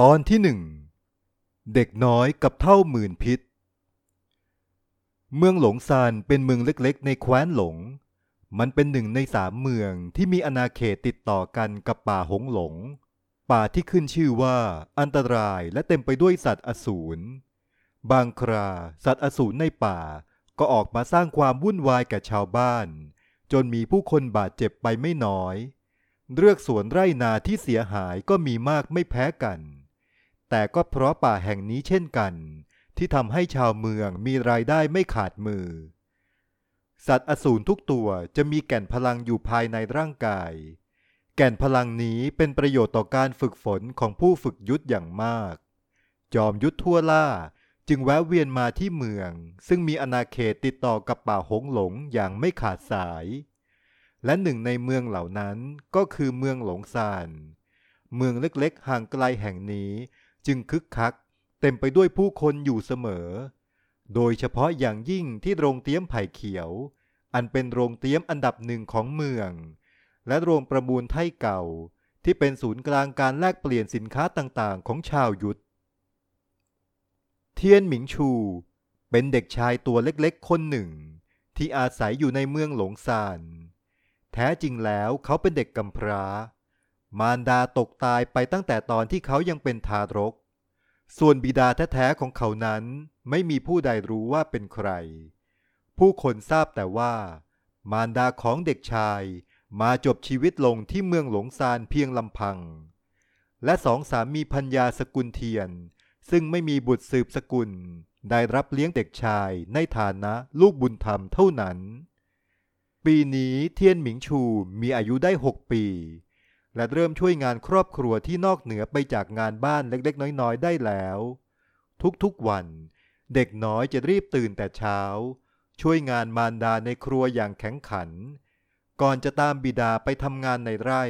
ตอนที่หนึ่งเด็กน้อยกับเท่าหมื่นพิษ เมืองหลงซานเป็นเมืองเล็กๆ ในแคว้นหลง มันเป็นหนึ่งในสามเมืองที่มีอาณาเขตติดต่อกันกับป่าหงหลง ป่าที่ขึ้นชื่อว่าอันตรายและเต็มไปด้วยสัตว์อสูร บางครา สัตว์อสูรในป่าก็ออกมาสร้างความวุ่นวายแก่ชาวบ้าน จนมีผู้คนบาดเจ็บไปไม่น้อยเรือกสวนไร่นาที่เสียหายก็มีมากไม่แพ้กัน แต่ก็เพราะป่าแห่งนี้เช่นกัน ที่ทำให้ชาวเมืองมีรายได้ไม่ขาดมือ สัตว์อสูรทุกตัวจะมีแก่นพลังอยู่ภายในร่างกาย แก่นพลังนี้เป็นประโยชน์ต่อการฝึกฝนของผู้ฝึกยุทธอย่างมาก จอมยุทธทั่วล่าจึงแวะเวียนมาที่เมือง ซึ่งมีอาณาเขตติดต่อกับป่าหงหลงอย่างไม่ขาดสาย และหนึ่งในเมืองเหล่านั้นก็คือเมืองหลงซาน เมืองเล็กๆห่างไกลแห่งนี้ จึงคึกคัก เต็มไปด้วยผู้คนอยู่เสมอ โดยเฉพาะอย่างยิ่งที่โรงเตี้ยมไผ่เขียว อันเป็นโรงเตี้ยมอันดับหนึ่งของเมือง และโรงประมูลไทยเก่า ที่เป็นศูนย์กลางการแลกเปลี่ยนสินค้าต่างๆ ของชาวยุทธเทียนหมิงชู เป็นเด็กชายตัวเล็กๆ คนหนึ่ง ที่อาศัยอยู่ในเมืองหลงซาน แท้จริงแล้วเขาเป็นเด็กกำพร้า มารดาตกตายไปตั้งแต่ตอนที่เขายังเป็นทารก ส่วนบิดาแท้ๆของเขานั้นไม่มีผู้ใดรู้ว่าเป็นใคร ผู้คนทราบแต่ว่า มารดาของเด็กชายมาจบชีวิตลงที่เมืองหลงซานเพียงลำพัง และสองสามีพัญญาสกุลเทียน ซึ่งไม่มีบุตรสืบสกุล ได้รับเลี้ยงเด็กชายในฐานะลูกบุญธรรมเท่านั้น ปีนี้เทียนหมิงชูมีอายุได้หกปี และเริ่มช่วยงานครอบครัวที่นอกเหนือไปจากงานบ้านเล็กๆ น้อยๆ ได้แล้ว ทุกๆวัน เด็กน้อยจะรีบตื่นแต่เช้า ช่วยงานมารดาในครัวอย่างแข็งขัน ก่อนจะตามบิดาไปทำงานในไร่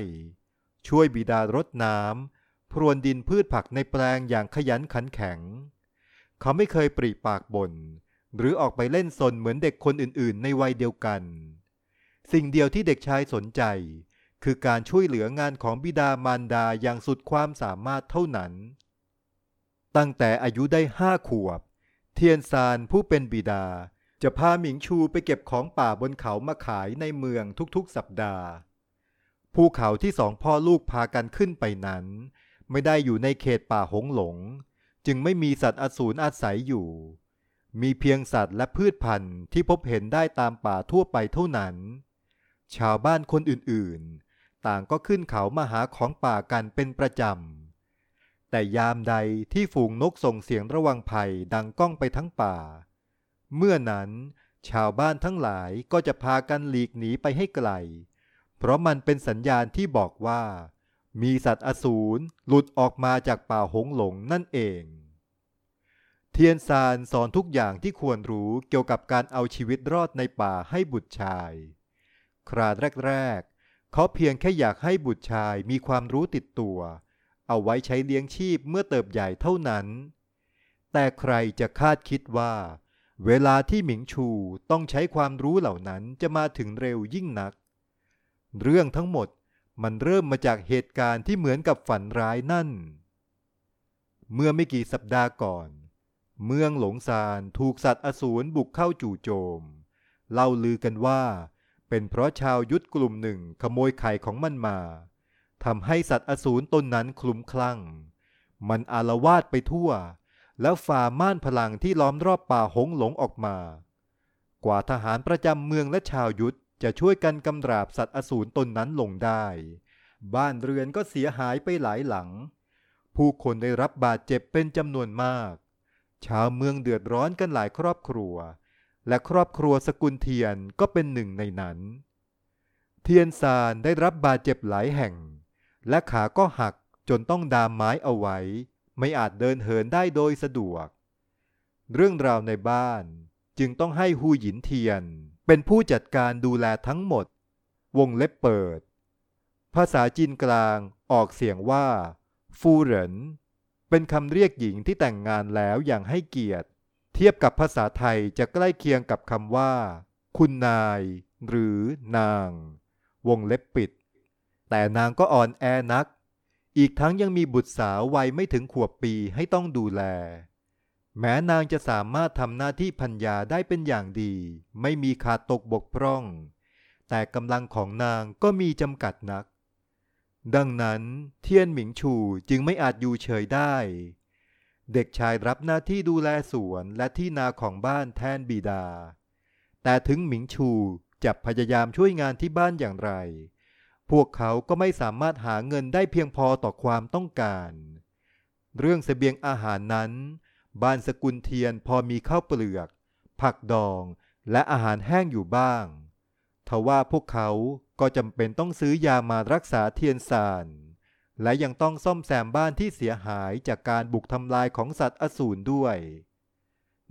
ช่วยบิดารดน้ำพรวนดินพืชผักในแปลงอย่างขยันขันแข็ง เขาไม่เคยปริปากบน่นหรือออกไปเล่นสนเหมือนเด็กคนอื่นๆ ในวัยเดียวกัน สิ่งเดียวที่เด็กชายสนใจ คือการช่วยเหลืองานของบิดามารดาอย่างสุดความสามารถเท่านั้น ตั้งแต่อายุได้ห้าขวบ เทียนซานผู้เป็นบิดา จะพาหมิงชูไปเก็บของป่าบนเขามาขายในเมืองทุกๆสัปดาห์ ภูเขาที่สองพ่อลูกพากันขึ้นไปนั้น ไม่ได้อยู่ในเขตป่าหงหลง จึงไม่มีสัตว์อสูรอาศัยอยู่ มีเพียงสัตว์และพืชพันธุ์ที่พบเห็นได้ตามป่าทั่วไปเท่านั้น ชาวบ้านคนอื่นๆ ต่างก็ขึ้นเขามาหาของป่ากันเป็นประจำ แต่ยามใดที่ฝูงนกส่งเสียงระวังภัยดังก้องไปทั้งป่า เมื่อนั้น ชาวบ้านทั้งหลายก็จะพากันหลีกหนีไปให้ไกล เพราะมันเป็นสัญญาณที่บอกว่า มีสัตว์อสูรหลุดออกมาจากป่าหงหลงนั่นเอง เทียนซานสอนทุกอย่างที่ควรรู้เกี่ยวกับการเอาชีวิตรอดในป่าให้บุตรชาย คราแรก เขาเพียงแค่อยากให้บุตรชายมีความรู้ติดตัว เอาไว้ใช้เลี้ยงชีพเมื่อเติบใหญ่เท่านั้น แต่ใครจะคาดคิดว่า เวลาที่หมิงชูต้องใช้ความรู้เหล่านั้นจะมาถึงเร็วยิ่งนัก เรื่องทั้งหมดมันเริ่มมาจากเหตุการณ์ที่เหมือนกับฝันร้ายนั่น เมื่อไม่กี่สัปดาห์ก่อน เมืองหลงซานถูกสัตว์อสูรบุกเข้าจู่โจม เล่าลือกันว่า เป็นเพราะชาวยุทธกลุ่มหนึ่งขโมยไข่ของมันมาทำให้สัตว์อสูรตนนั้นคลุ้มคลั่ง มันอารวาสไปทั่ว แล้วฝ่าม่านพลังที่ล้อมรอบป่าหงหลงออกมา กว่าทหารประจำเมืองและชาวยุทธจะช่วยกันกำราบสัตว์อสูรตนนั้นลงได้ บ้านเรือนก็เสียหายไปหลายหลัง ผู้คนได้รับบาดเจ็บเป็นจำนวนมาก ชาวเมืองเดือดร้อนกันหลายครอบครัว และครอบครัวสกุลเทียนก็เป็นหนึ่งในนั้น เทียนซานได้รับบาดเจ็บหลายแห่ง และขาก็หักจนต้องดามไม้เอาไว้ ไม่อาจเดินเหินได้โดยสะดวก เรื่องราวในบ้านจึงต้องให้ฮูหยินเทียน เป็นผู้จัดการดูแลทั้งหมด วงเล็บเปิด ภาษาจีนกลางออกเสียงว่า ฟูเหรินเป็นคำเรียกหญิงที่แต่งงานแล้วอย่างให้เกียรติ เทียบกับภาษาไทยจะใกล้เคียงกับคำว่า คุณนาย หรือนาง วงเล็บปิด แต่นางก็อ่อนแอนัก อีกทั้งยังมีบุตรสาววัยไม่ถึงขวบปีให้ต้องดูแล แม้นางจะสามารถทำหน้าที่พัญญาได้เป็นอย่างดี ไม่มีขาดตกบกพร่อง แต่กำลังของนางก็มีจำกัดนัก ดังนั้นเทียนหมิงชูจึงไม่อาจอยู่เฉยได้ เด็กชายรับหน้าที่ดูแลสวนและที่นาของบ้านแทนบิดา แต่ถึงหมิงชูจะพยายามช่วยงานที่บ้านอย่างไร พวกเขาก็ไม่สามารถหาเงินได้เพียงพอต่อความต้องการ เรื่องเสบียงอาหารนั้น บ้านสกุลเทียนพอมีข้าวเปลือก ผักดองและอาหารแห้งอยู่บ้าง ทว่าพวกเขาก็จำเป็นต้องซื้อยามารักษาเทียนสาน และยังต้องซ่อมแซมบ้านที่เสียหายจากการบุกทำลายของสัตว์อสูรด้วย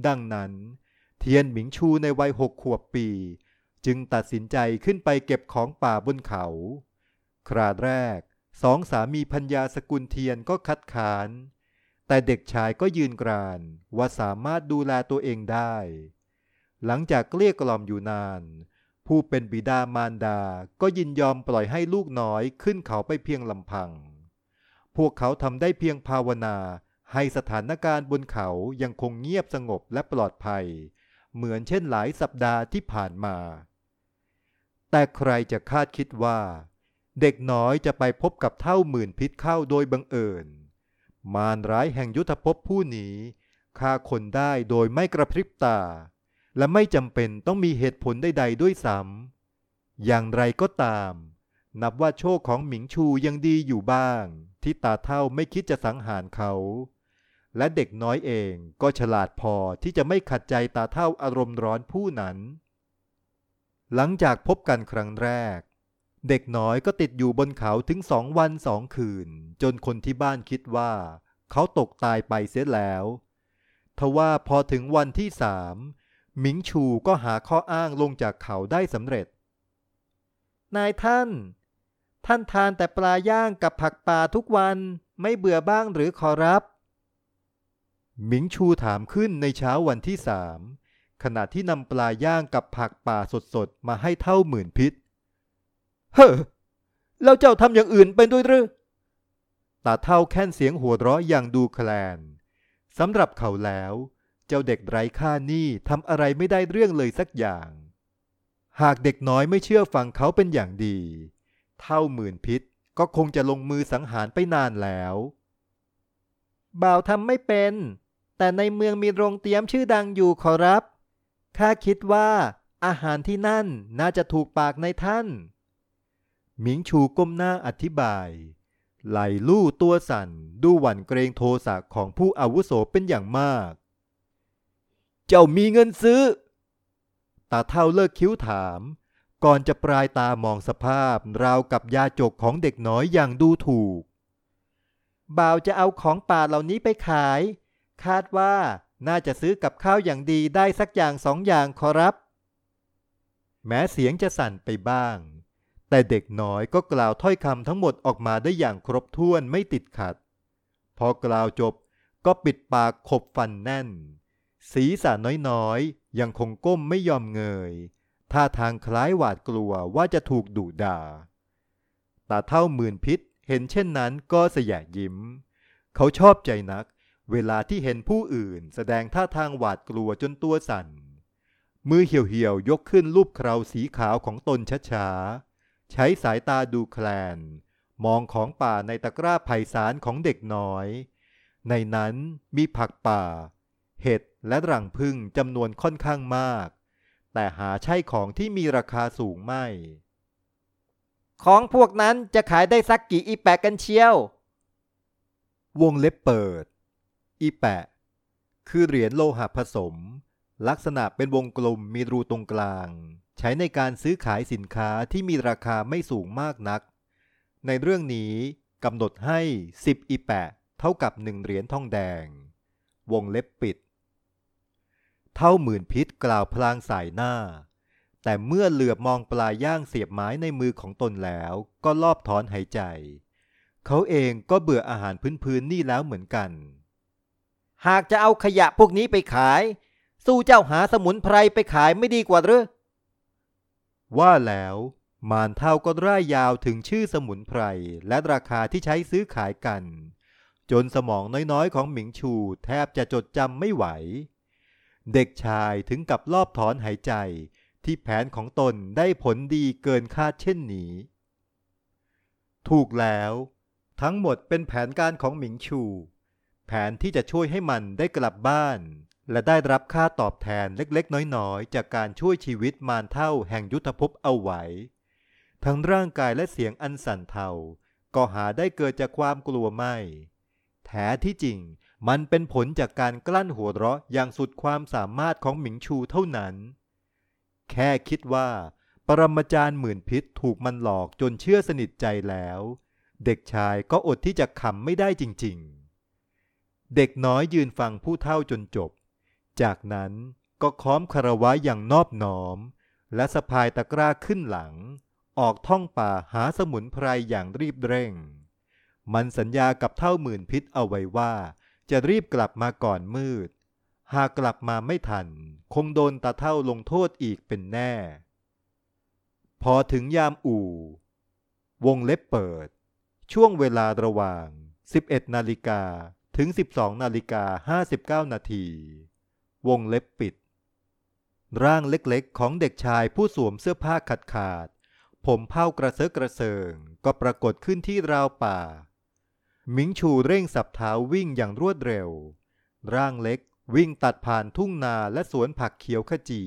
ดังนั้น เทียนหมิงชูในวัยหกขวบปี จึงตัดสินใจขึ้นไปเก็บของป่าบนเขา คราแรกสองสามีพัญญาสกุลเทียนก็คัดค้าน แต่เด็กชายก็ยืนกรานว่าสามารถดูแลตัวเองได้ หลังจากเกลี้ยกล่อมอยู่นาน ผู้เป็นบิดามารดาก็ยินยอมปล่อยให้ลูกน้อยขึ้นเขาไปเพียงลำพัง พวกเขาทำได้เพียงภาวนา ให้สถานการณ์บนเขายังคงเงียบสงบและปลอดภัย เหมือนเช่นหลายสัปดาห์ที่ผ่านมา แต่ใครจะคาดคิดว่า เด็กน้อยจะไปพบกับเท่าหมื่นพิษเข้าโดยบังเอิญ มารร้ายแห่งยุทธภพผู้นี้ฆ่าคนได้โดยไม่กระพริบตา และไม่จำเป็นต้องมีเหตุผลใดๆด้วยซ้ำอย่างไรก็ตาม นับว่าโชคของหมิงชูยังดีอยู่บ้าง ที่ตาเท่าไม่คิดจะสังหารเขา และเด็กน้อยเองก็ฉลาดพอที่จะไม่ขัดใจตาเท่าอารมณ์ร้อนผู้นั้น หลังจากพบกันครั้งแรก เด็กน้อยก็ติดอยู่บนเขาถึงสองวันสองคืน จนคนที่บ้านคิดว่า เขาตกตายไปเสียแล้วทว่าพอถึงวันที่สามหมิงชูก็หาข้ออ้างลงจากเขาได้สำเร็จ นายท่าน ท่านทานแต่ปลาย่างกับผักป่าทุกวันไม่เบื่อบ้างหรือขอรับ หมิงชูถามขึ้นในเช้าวันที่สามขณะที่นำปลาย่างกับผักป่าสดๆ มาให้เท่าหมื่นพิษ เฮ้อ แล้วเจ้าทำอย่างอื่นเป็นด้วยหรือตาเท่าแค่นเสียงหัวเราะอย่างดูแคลนสำหรับเขาแล้ว เจ้าเด็กไร้ค่านี่ทำอะไรไม่ได้เรื่องเลยสักอย่าง หากเด็กน้อยไม่เชื่อฟังเขาเป็นอย่างดี เท่าหมื่นพิษก็คงจะลงมือสังหารไปนานแล้ว บ่าวทำไม่เป็น แต่ในเมืองมีโรงเตี๊ยมชื่อดังอยู่ขอรับข้าคิดว่าอาหารที่นั่นน่าจะถูกปากในท่าน หมิงชูก้มหน้าอธิบาย ไหลลู่ตัวสั่นดูหวั่นเกรงโทสะของผู้อาวุโสเป็นอย่างมาก เจ้ามีเงินซื้อ ตาเท่าเลิกคิ้วถาม ก่อนจะปลายตามองสภาพ ราวกับยาจกของเด็กน้อยอย่างดูถูก บ่าวจะเอาของป่าเหล่านี้ไปขาย คาดว่าน่าจะซื้อกับข้าวอย่างดีได้สักอย่างสองอย่างขอรับ แม้เสียงจะสั่นไปบ้าง แต่เด็กน้อยก็กล่าวถ้อยคำทั้งหมดออกมาได้อย่างครบถ้วนไม่ติดขัด พอกล่าวจบก็ปิดปากขบฟันแน่น ศีรษะน้อยๆ ยังคงก้มไม่ยอมเงย ท่าทางคล้ายหวาดกลัวว่าจะถูกดุด่า ตาเท่าหมื่นพิษเห็นเช่นนั้นก็สยะยิ้ม เขาชอบใจนัก เวลาที่เห็นผู้อื่น แสดงท่าทางหวาดกลัวจนตัวสั่น มือเหี่ยวๆยกขึ้นรูปคราวสีขาวของตนช้าๆ ใช้สายตาดูแคลน มองของป่าในตะกร้าไผ่สารของเด็กน้อย ในนั้นมีผักป่า เห็ดและรังผึ้งจำนวนค่อนข้างมาก แต่หาใช่ของที่มีราคาสูงไม่ ของพวกนั้นจะขายได้สักกี่อีแปะกันเชียว วงเล็บเปิด อีแปะ คือเหรียญโลหะผสม ลักษณะเป็นวงกลมมีรูตรงกลาง ใช้ในการซื้อขายสินค้าที่มีราคาไม่สูงมากนัก ในเรื่องนี้กำหนดให้ 10 อีแปะ เท่ากับหนึ่งเหรียญทองแดง วงเล็บปิด เท่าหมื่นพิษกล่าวพลางสายหน้า แต่เมื่อเหลือบมองปลาย่างเสียบไม้ในมือของตนแล้วก็ลอบถอนหายใจ เขาเองก็เบื่ออาหารพื้นๆนี่แล้วเหมือนกัน หากจะเอาขยะพวกนี้ไปขาย สู้เจ้าหาสมุนไพรไปขายไม่ดีกว่าหรือว่าแล้วมานเท่าก็ร่ายยาวถึงชื่อสมุนไพรและราคาที่ใช้ซื้อขายกัน จนสมองน้อยๆ ของหมิงชูแทบจะจดจำไม่ไหว เด็กชายถึงกับรอบถอนหายใจ ที่แผนของตนได้ผลดีเกินคาดเช่นนี้ ถูกแล้ว ทั้งหมดเป็นแผนการของหมิงชู แผนที่จะช่วยให้มันได้กลับบ้าน และได้รับค่าตอบแทนเล็กๆ น้อยๆ จากการช่วยชีวิตมารเท่าแห่งยุทธภพเอาไว้ ทั้งร่างกายและเสียงอันสั่นเทาก็หาได้เกิดจากความกลัวไม่ แท้ที่จริง มันเป็นผลจากการกลั้นหัวเราะอย่างสุดความสามารถของหมิงชูเท่านั้น แค่คิดว่า ปรมาจารย์หมื่นพิษถูกมันหลอกจนเชื่อสนิทใจแล้ว เด็กชายก็อดที่จะขำไม่ได้จริงๆ เด็กน้อยยืนฟังผู้เฒ่าจนจบ จากนั้นก็ค้อมคารวะอย่างนอบน้อม และสะพายตะกร้าขึ้นหลัง ออกท่องป่าหาสมุนไพรอย่างรีบเร่ง มันสัญญากับเท่าหมื่นพิษเอาไว้ว่า จะรีบกลับมาก่อนมืด หากกลับมาไม่ทัน คงโดนตาเท่าลงโทษอีกเป็นแน่ พอถึงยามอู่ วงเล็บเปิด ช่วงเวลาระหว่าง 11 นาฬิกาถึง 12 นาฬิกา 59 นาที วงเล็บปิด ร่างเล็กๆ ของเด็กชายผู้สวมเสื้อผ้าขาดขาด ผมเผ้ากระเซาะกระเซิง ก็ปรากฏขึ้นที่ราวป่า มิงชูเร่งสับเท้าวิ่งอย่างรวดเร็ว ร่างเล็กวิ่งตัดผ่านทุ่งนาและสวนผักเขียวขจี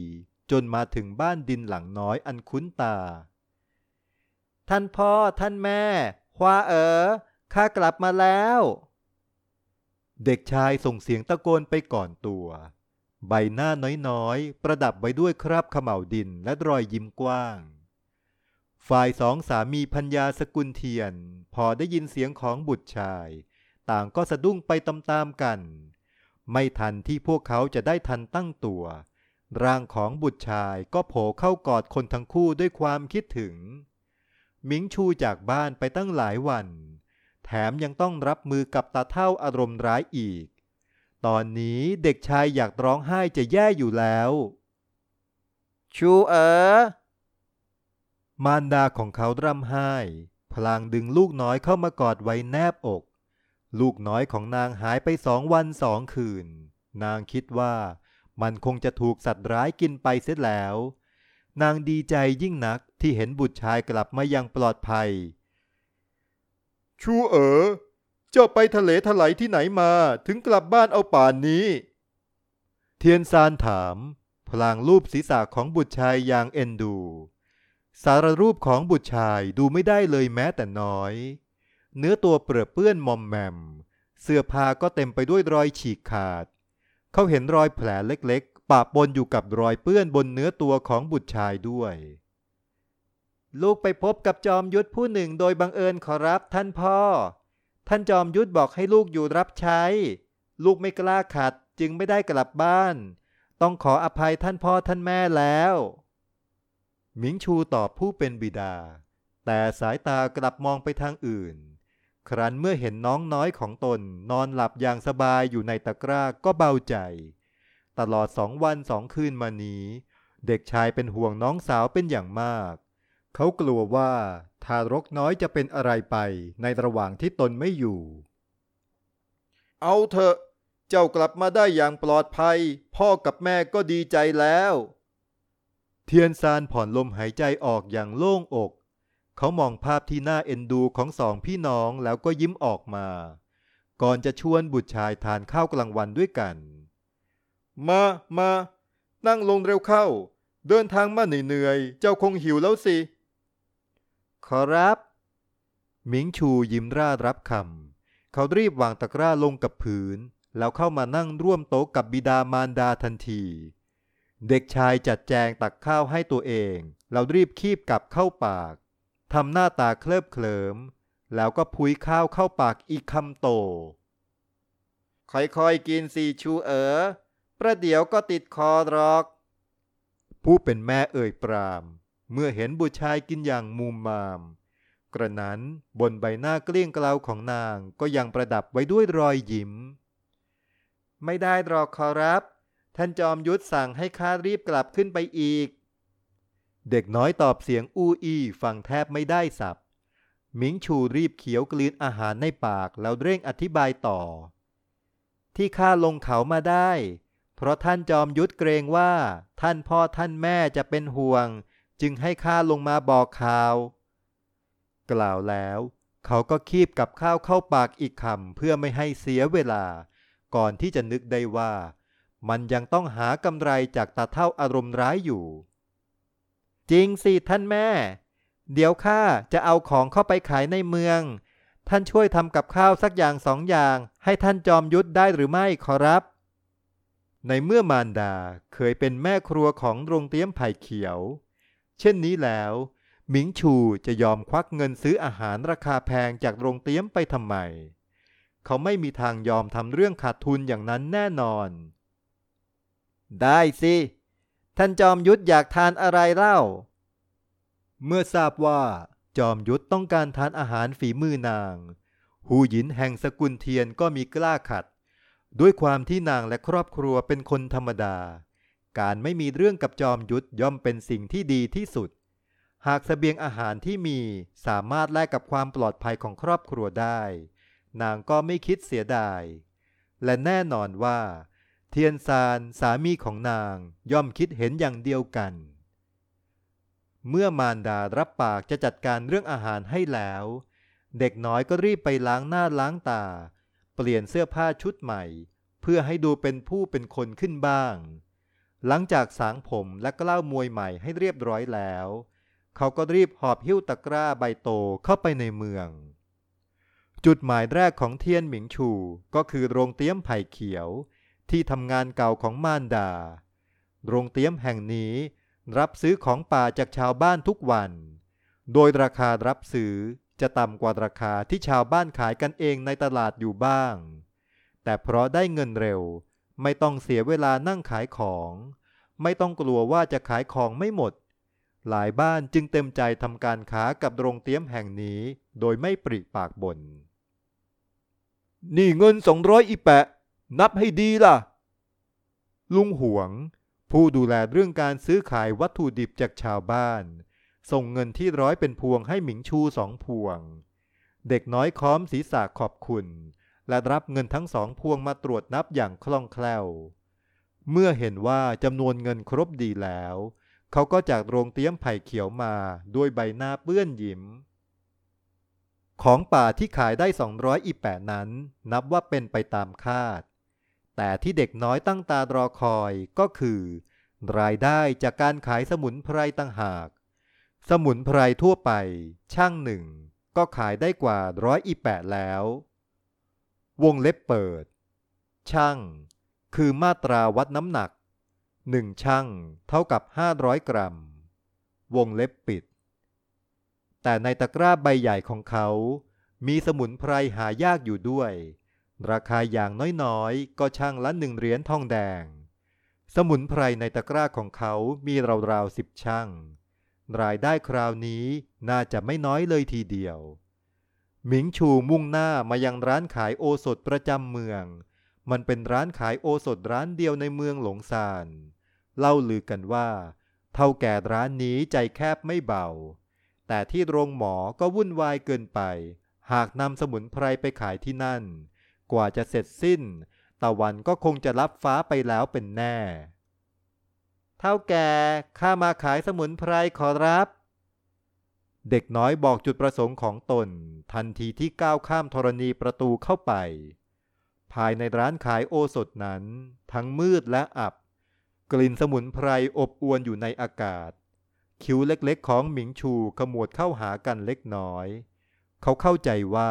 จนมาถึงบ้านดินหลังน้อยอันคุ้นตา ท่านพ่อท่านแม่ ควาเอ๋อข้ากลับมาแล้ว เด็กชายส่งเสียงตะโกนไปก่อนตัว ใบหน้าน้อยๆ ประดับไว้ด้วยคราบขม่าวดินและรอยยิ้มกว้าง ฝ่ายสองสามีพัญญาสกุลเทียน พอได้ยินเสียงของบุตรชาย ต่างก็สะดุ้งไปตามๆกัน ไม่ทันที่พวกเขาจะได้ทันตั้งตัว ร่างของบุตรชายก็โผล่เข้ากอดคนทั้งคู่ด้วยความคิดถึง มิงชูจากบ้านไปตั้งหลายวัน แถมยังต้องรับมือกับตาเท่าอารมณ์ร้ายอีก ตอนนี้เด็กชายอยากร้องไห้จะแย่อยู่แล้ว ชูเอ๋อ มารดาของเขาร่ำไห้ พลางดึงลูกน้อยเข้ามากอดไว้แนบอก ลูกน้อยของนางหายไปสองวันสองคืน นางคิดว่ามันคงจะถูกสัตว์ร้ายกินไปเสียแล้ว นางดีใจยิ่งนักที่เห็นบุตรชายกลับมาอย่างปลอดภัย ชูเอ๋อ เจ้าไปทะเลถลายที่ไหนมาถึงกลับบ้านเอาป่านนี้ เทียนซานถาม พลางรูปศีรษะของบุตรชายอย่างเอ็นดู สารรูปของบุตรชายดูไม่ได้เลยแม้แต่น้อย เนื้อตัวเปรอะเปื้อนมอมแมม เสื้อผ้าก็เต็มไปด้วยรอยฉีกขาด เขาเห็นรอยแผลเล็กๆ ปะปนอยู่กับรอยเปื้อนบนเนื้อตัวของบุตรชายด้วย ลูกไปพบกับจอมยุทธผู้หนึ่งโดยบังเอิญขอรับท่านพ่อ ท่านจอมยุทธบอกให้ลูกอยู่รับใช้ ลูกไม่กล้าขัดจึงไม่ได้กลับบ้าน ต้องขออภัยท่านพ่อท่านแม่แล้ว หมิงชูตอบผู้เป็นบิดา แต่สายตากลับมองไปทางอื่น ครั้นเมื่อเห็นน้องน้อยของตนนอนหลับอย่างสบายอยู่ในตะกร้าก็เบาใจ ตลอดสองวันสองคืนมานี้ เด็กชายเป็นห่วงน้องสาวเป็นอย่างมาก เขากลัวว่าทารกน้อยจะเป็นอะไรไปในระหว่างที่ตนไม่อยู่ เอาเถอะ เจ้ากลับมาได้อย่างปลอดภัย พ่อกับแม่ก็ดีใจแล้ว เทียนซานผ่อนลมหายใจออกอย่างโล่งอก เขามองภาพที่น่าเอ็นดูของสองพี่น้องแล้วก็ยิ้มออกมา ก่อนจะชวนบุตรชายทานข้าวกลางวันด้วยกัน มา มา นั่งลงเร็วเข้า เดินทางมาเหนื่อยๆ เจ้าคงหิวแล้วสิ ขอรับ หมิงชูยิ้มร่ารับคำ เขารีบวางตะกร้าลงกับพื้นแล้วเข้ามานั่งร่วมโต๊ะกับบิดามารดาทันที เด็กชายจัดแจงตักข้าวให้ตัวเองแล้วรีบคีบกลับเข้าปากทำหน้าตาเคลิบเคลิมแล้วก็พุยข้าวเข้าปากอีกคำโต ค่อยๆกินสีชูเอ๋อประเดี๋ยวก็ติดคอรอก ผู้เป็นแม่เอ่ยปราม เมื่อเห็นบุตรชายกินอย่างมูมมาม กระนั้นบนใบหน้าเกลี้ยงเกลาของนางก็ยังประดับไว้ด้วยรอยยิ้ม ไม่ได้หรอกขอรับ ท่านจอมยุทธสั่งให้ข้ารีบกลับขึ้นไปอีก เด็กน้อยตอบเสียงอู้อี้ฟังแทบไม่ได้สับหมิงชูรีบเขียวกลืนอาหารในปากแล้วเร่งอธิบายต่อ ที่ข้าลงเขามาได้ เพราะท่านจอมยุทธเกรงว่า ท่านพ่อท่านแม่จะเป็นห่วง จึงให้ข้าลงมาบอกข่าว กล่าวแล้วเขาก็คีบกับข้าวเข้าปากอีกคำเพื่อไม่ให้เสียเวลา ก่อนที่จะนึกได้ว่า มันยังต้องหากำไรจากตาเท่าอารมณ์ร้ายอยู่ จริงสิท่านแม่ เดี๋ยวข้าจะเอาของเข้าไปขายในเมือง ท่านช่วยทำกับข้าวสักอย่างสองอย่าง ให้ท่านจอมยุทธได้หรือไม่ขอรับ ในเมื่อมารดาเคยเป็นแม่ครัวของโรงเตี้ยมไผ่เขียว เช่นนี้แล้วหมิงชูจะยอมควักเงินซื้ออาหารราคาแพงจากโรงเตี้ยมไปทำไม เขาไม่มีทางยอมทำเรื่องขาดทุนอย่างนั้นแน่นอน ได้สิ ท่านจอมยุทธอยากทานอะไรเล่า เมื่อทราบว่า จอมยุทธต้องการทานอาหารฝีมือนาง หูหยินแห่งสกุลเทียนก็มีกล้าขัด ด้วยความที่นางและครอบครัวเป็นคนธรรมดา การไม่มีเรื่องกับจอมยุทธย่อมเป็นสิ่งที่ดีที่สุด หากสเสบียงอาหารที่มีสามารถแลกกับความปลอดภัยของครอบครัวได้ นางก็ไม่คิดเสียดาย และแน่นอนว่า เทียนซานสามีของนางย่อมคิดเห็นอย่างเดียวกัน เมื่อมารดารับปากจะจัดการเรื่องอาหารให้แล้ว เด็กน้อยก็รีบไปล้างหน้าล้างตา เปลี่ยนเสื้อผ้าชุดใหม่ เพื่อให้ดูเป็นผู้เป็นคนขึ้นบ้าง หลังจากสางผมและกล้าวมวยใหม่ให้เรียบร้อยแล้ว เขาก็รีบหอบหิ้วตะกร้าใบโตเข้าไปในเมือง จุดหมายแรกของเทียนหมิงชูก็คือโรงเตี้ยมไผ่เขียว ที่ทำงานเก่าของมารดา โรงเตี้ยมแห่งนี้รับซื้อของป่าจากชาวบ้านทุกวัน โดยราคารับซื้อจะต่ำกว่าราคาที่ชาวบ้านขายกันเองในตลาดอยู่บ้าง แต่เพราะได้เงินเร็ว ไม่ต้องเสียเวลานั่งขายของ ไม่ต้องกลัวว่าจะขายของไม่หมด หลายบ้านจึงเต็มใจทำการค้ากับโรงเตี้ยมแห่งนี้ โดยไม่ปริปากบน่นนี่เงินสองร้อยอีแปะ นับให้ดีล่ะ ลุงหวง ผู้ดูแลเรื่องการซื้อขายวัตถุดิบจากชาวบ้าน ส่งเงินที่ร้อยเป็นพวงให้หมิงชูสองพวง เด็กน้อยค้อมศีรษะขอบคุณ และรับเงินทั้งสองพวงมาตรวจนับอย่างคล่องแคล่ว เมื่อเห็นว่าจำนวนเงินครบดีแล้ว เขาก็จากโรงเตี้ยมไผ่เขียวมาด้วยใบหน้าเปื้อนยิ้มของป่าที่ขายได้ 200 อีแปะนั้น นับว่าเป็นไปตามคาด แต่ที่เด็กน้อยตั้งตารอคอยก็คือ รายได้จากการขายสมุนไพรต่างหาก สมุนไพรทั่วไป ช่างหนึ่ง ก็ขายได้กว่าร้อยอีแปะแล้ว วงเล็บเปิด ช่าง คือมาตราวัดน้ำหนักหนึ่งช่างเท่ากับ 500 กรัม วงเล็บปิด แต่ในตะกร้าใบใหญ่ของเขา มีสมุนไพรหายากอยู่ด้วย ราคาอย่างน้อยๆ ก็ช่างละหนึ่งเหรียญทองแดง สมุนไพรในตะกร้าของเขามีราวๆสิบช่างรายได้คราวนี้น่าจะไม่น้อยเลยทีเดียว หมิงชูมุ่งหน้ามายังร้านขายโอสถประจำเมือง มันเป็นร้านขายโอสถร้านเดียวในเมืองหลงซาน เล่าลือกันว่า เท่าแก่ร้านนี้ใจแคบไม่เบา แต่ที่โรงหมอก็วุ่นวายเกินไป หากนำสมุนไพรไปขายที่นั่น กว่าจะเสร็จสิ้น ตะวันก็คงจะรับฟ้าไปแล้วเป็นแน่ เท่าแก่ข้ามาขายสมุนไพรขอรับ เด็กน้อยบอกจุดประสงค์ของตน ทันทีที่ก้าวข้ามธรณีประตูเข้าไป ภายในร้านขายโอสถนั้น ทั้งมืดและอับ กลิ่นสมุนไพรอบอวนอยู่ในอากาศ คิ้วเล็กๆ ของหมิงชูขมวดเข้าหากันเล็กน้อย เขาเข้าใจว่า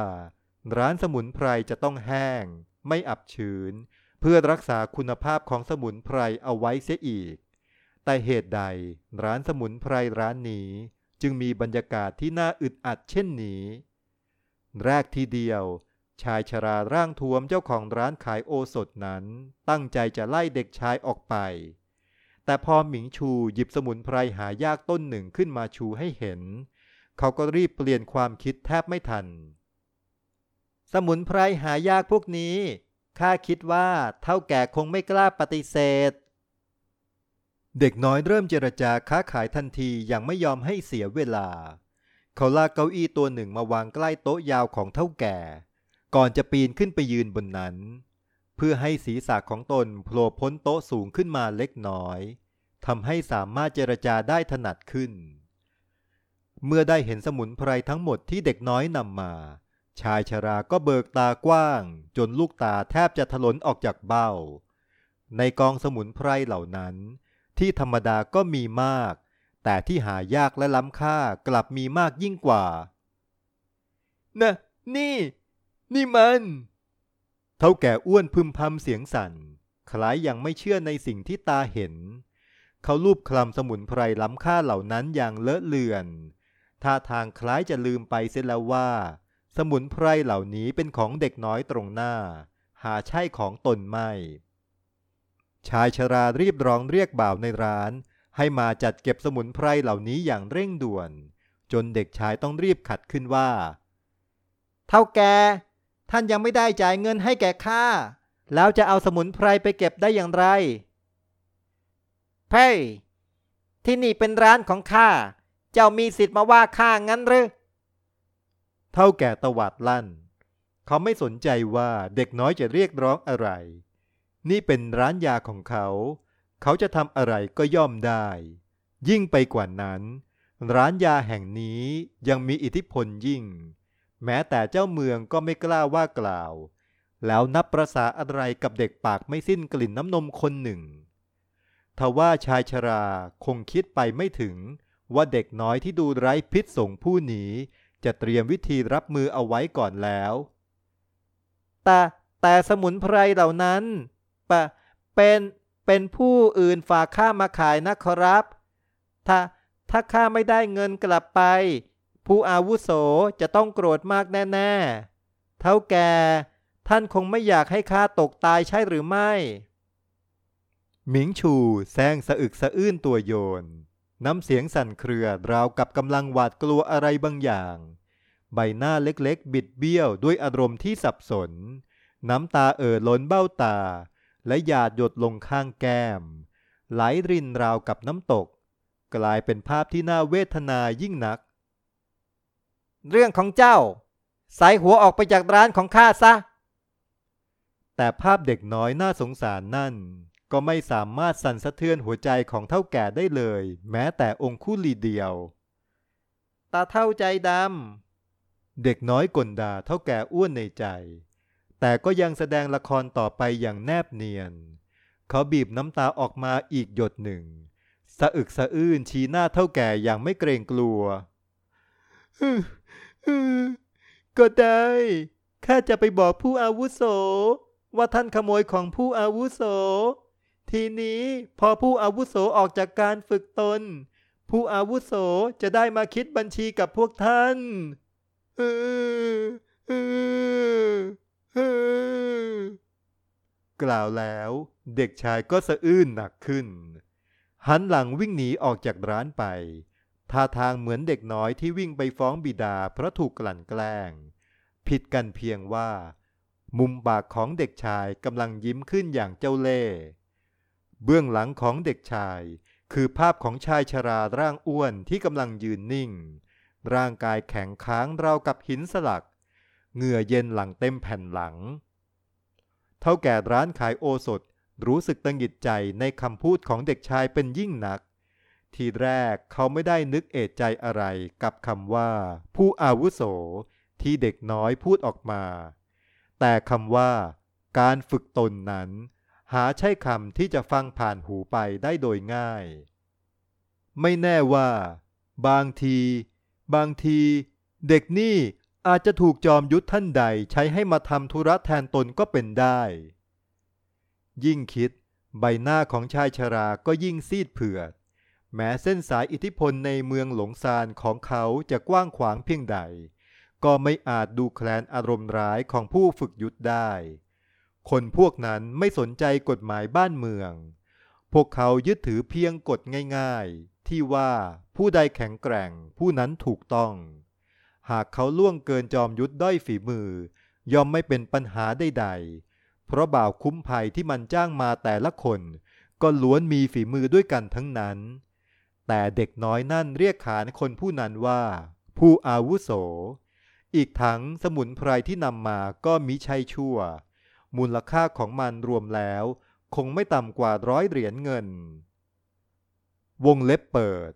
ร้านสมุนไพรจะต้องแห้ง ไม่อับชื้น เพื่อรักษาคุณภาพของสมุนไพรเอาไว้เสียอีก แต่เหตุใดร้านสมุนไพรร้านนี้จึงมีบรรยากาศที่น่าอึดอัดเช่นนี้ แรกทีเดียว ชายชราร่างท้วมเจ้าของร้านขายโอสถนั้น ตั้งใจจะไล่เด็กชายออกไป แต่พอหมิงชูหยิบสมุนไพรหายากต้นหนึ่งขึ้นมาชูให้เห็น เขาก็รีบเปลี่ยนความคิดแทบไม่ทัน สมุนไพรหายากพวกนี้ข้าคิดว่าเท่าแก่คงไม่กล้าปฏิเสธ เด็กน้อยเริ่มเจรจาค้าขายทันทีอย่างไม่ยอมให้เสียเวลา เขาลากเก้าอี้ตัวหนึ่งมาวางใกล้โต๊ะยาวของเท่าแก่ ก่อนจะปีนขึ้นไปยืนบนนั้น เพื่อให้ศีรษะของตนโผล่พ้นโต๊ะสูงขึ้นมาเล็กน้อยทำให้สามารถเจรจาได้ถนัดขึ้น เมื่อได้เห็นสมุนไพรทั้งหมดที่เด็กน้อยนำมา ชายชราก็เบิกตากว้าง จนลูกตาแทบจะถลนออกจากเบ้า ในกองสมุนไพรเหล่านั้น ที่ธรรมดาก็มีมาก แต่ที่หายากและล้ำค่ากลับมีมากยิ่งกว่านะนี่ นี่มัน เท่าแก่อ้วนพึมพำเสียงสั่น คล้ายยังไม่เชื่อในสิ่งที่ตาเห็น เขาลูบคลำสมุนไพรล้ำค่าเหล่านั้นอย่างเลอะเลือนท่าทางคล้ายจะลืมไปเสียแล้วว่า สมุนไพรเหล่านี้เป็นของเด็กน้อยตรงหน้า หาใช่ของตนไม่ ชายชรารีบร้องเรียกบ่าวในร้าน ให้มาจัดเก็บสมุนไพรเหล่านี้อย่างเร่งด่วน จนเด็กชายต้องรีบขัดขึ้นว่า เท่าแก ท่านยังไม่ได้จ่ายเงินให้แก่ข้าแล้วจะเอาสมุนไพรไปเก็บได้อย่างไรเพ่ที่นี่เป็นร้านของข้า เจ้ามีสิทธิ์มาว่าข้างั้นหรือ เท่าแก่ตวาดลั่น เขาไม่สนใจว่าเด็กน้อยจะเรียกร้องอะไร นี่เป็นร้านยาของเขา เขาจะทำอะไรก็ย่อมได้ ยิ่งไปกว่านั้น ร้านยาแห่งนี้ยังมีอิทธิพลยิ่ง แม้แต่เจ้าเมืองก็ไม่กล้าว่ากล่าว แล้วนับประษาอะไรกับเด็กปากไม่สิ้นกลิ่นน้ำนมคนหนึ่งทว่าชายชราคงคิดไปไม่ถึงว่าเด็กน้อยที่ดูไร้พิษสงผู้นี้ จะเตรียมวิธีรับมือเอาไว้ก่อนแล้ว แต่แต่สมุนไพรเหล่านั้นปะเป็นเป็นผู้อื่นฝากข้ามาขายนะขอรับ ถ้าถ้าข้าไม่ได้เงินกลับไป ผู้อาวุโสจะต้องโกรธมากแน่ๆ เท่าแก่ท่านคงไม่อยากให้ข้าตกตายใช่หรือไม่ หมิงชูแซงสะอึกสะอื้นตัวโยน น้ำเสียงสั่นเครือ ราวกับกำลังหวาดกลัวอะไรบางอย่าง ใบหน้าเล็กๆ บิดเบี้ยวด้วยอารมณ์ที่สับสน น้ำตาเอ่อล้นเบ้าตา และหยาดหยดลงข้างแก้ม ไหลรินราวกับน้ำตก กลายเป็นภาพที่น่าเวทนายิ่งนัก เรื่องของเจ้า สายหัวออกไปจากร้านของข้าซะ แต่ภาพเด็กน้อยน่าสงสารนั่น ก็ไม่สามารถสั่นสะเทือนหัวใจของเท่าแก่ได้เลย แม้แต่องคุลีเดียว ตาเท่าใจดำ เด็กน้อยกลดาเท่าแก่อ้วนในใจ แต่ก็ยังแสดงละครต่อไปอย่างแนบเนียน เขาบีบน้ำตาออกมาอีกหยดหนึ่ง สะอึกสะอื้นชี้หน้าเท่าแก่อย่างไม่เกรงกลัว ก็ได้ข้าจะไปบอกผู้อาวุโส ว่าท่านขโมยของผู้อาวุโส ทีนี้พอผู้อาวุโสออกจากการฝึกตน ผู้อาวุโสจะได้มาคิดบัญชีกับพวกท่านเออเออเออกล่าวแล้วเด็กชายก็สะอื้นหนักขึ้น หันหลังวิ่งหนีออกจากร้านไปท่าทางเหมือนเด็กน้อยที่วิ่งไปฟ้องบิดาเพราะถูกกลั่นแกล้ง ผิดกันเพียงว่า มุมปากของเด็กชายกำลังยิ้มขึ้นอย่างเจ้าเล่ห์ เบื้องหลังของเด็กชาย คือภาพของชายชราร่างอ้วนที่กำลังยืนนิ่ง ร่างกายแข็งค้างราวกับหินสลัก เหงื่อเย็นหลังเต็มแผ่นหลัง เท่าแก่ร้านขายโอสถรู้สึกตังหิดใจในคำพูดของเด็กชายเป็นยิ่งนัก ทีแรกเขาไม่ได้นึกเอะใจอะไรกับคำว่า ผู้อาวุโสที่เด็กน้อยพูดออกมา แต่คำว่า การฝึกตนนั้น หาใช่คำที่จะฟังผ่านหูไปได้โดยง่าย ไม่แน่ว่า บางที บางที เด็กนี่อาจจะถูกจอมยุทธท่านใดใช้ให้มาทำธุระแทนตนก็เป็นได้ ยิ่งคิดใบหน้าของชายชราก็ยิ่งซีดเผือด แม้เส้นสายอิทธิพลในเมืองหลงซานของเขาจะกว้างขวางเพียงใด ก็ไม่อาจดูแคลนอารมณ์ร้ายของผู้ฝึกยุทธได้ คนพวกนั้นไม่สนใจกฎหมายบ้านเมือง พวกเขายึดถือเพียงกฎง่ายๆ ที่ว่าผู้ใดแข็งแกร่งผู้นั้นถูกต้อง หากเขาล่วงเกินจอมยุทธด้อยฝีมือ ย่อมไม่เป็นปัญหาใดๆ เพราะบ่าวคุ้มภัยที่มันจ้างมาแต่ละคน ก็ล้วนมีฝีมือด้วยกันทั้งนั้น แต่เด็กน้อยนั่นเรียกขานคนผู้นั้นว่า ผู้อาวุโส อีกทั้งสมุนไพรที่นำมาก็มิใช่ชั่ว มูลค่าของมันรวมแล้ว คงไม่ต่ำกว่าร้อยเหรียญเงิน วงเล็บเปิด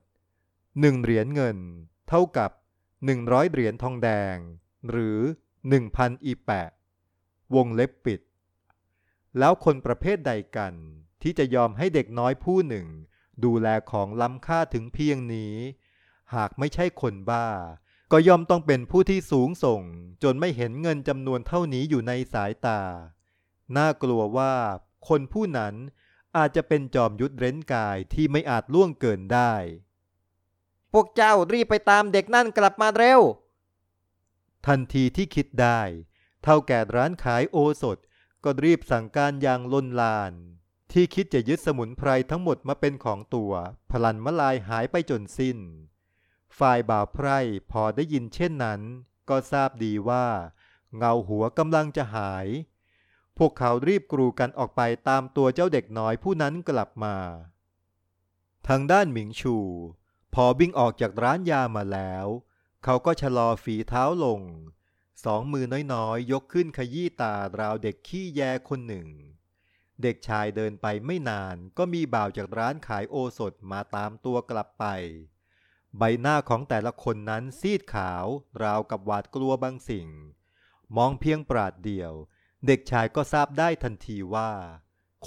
หนึ่งเหรียญเงิน เท่ากับหนึ่งร้อยเหรียญทองแดง หรือหนึ่งพันอีแปะ วงเล็บปิด แล้วคนประเภทใดกัน ที่จะยอมให้เด็กน้อยผู้หนึ่ง ดูแลของล้ำค่าถึงเพียงนี้ หากไม่ใช่คนบ้า ก็ย่อมต้องเป็นผู้ที่สูงส่ง จนไม่เห็นเงินจำนวนเท่านี้อยู่ในสายตา น่ากลัวว่าคนผู้นั้นอาจจะเป็นจอมยุทธเร้นกายที่ไม่อาจล่วงเกินได้ พวกเจ้ารีบไปตามเด็กนั่นกลับมาเร็ว ทันทีที่คิดได้ เท่าแก่ร้านขายโอสถก็รีบสั่งการอย่างลนลาน ที่คิดจะยึดสมุนไพรทั้งหมดมาเป็นของตัว พลันมลายหายไปจนสิ้น ฝ่ายบ่าวไพร่พอได้ยินเช่นนั้น ก็ทราบดีว่า เงาหัวกำลังจะหาย พวกเขารีบกรูกันออกไปตามตัวเจ้าเด็กน้อยผู้นั้นกลับมา ทางด้านหมิงชู พอวิ่งออกจากร้านยามาแล้ว เขาก็ชะลอฝีเท้าลง สองมือน้อยๆ ยกขึ้นขยี้ตาราวเด็กขี้แยคนหนึ่ง เด็กชายเดินไปไม่นานก็มีบ่าวจากร้านขายโอสถมาตามตัวกลับไป ใบหน้าของแต่ละคนนั้นซีดขาว ราวกับหวาดกลัวบางสิ่ง มองเพียงปราดเดียว เด็กชายก็ทราบได้ทันทีว่า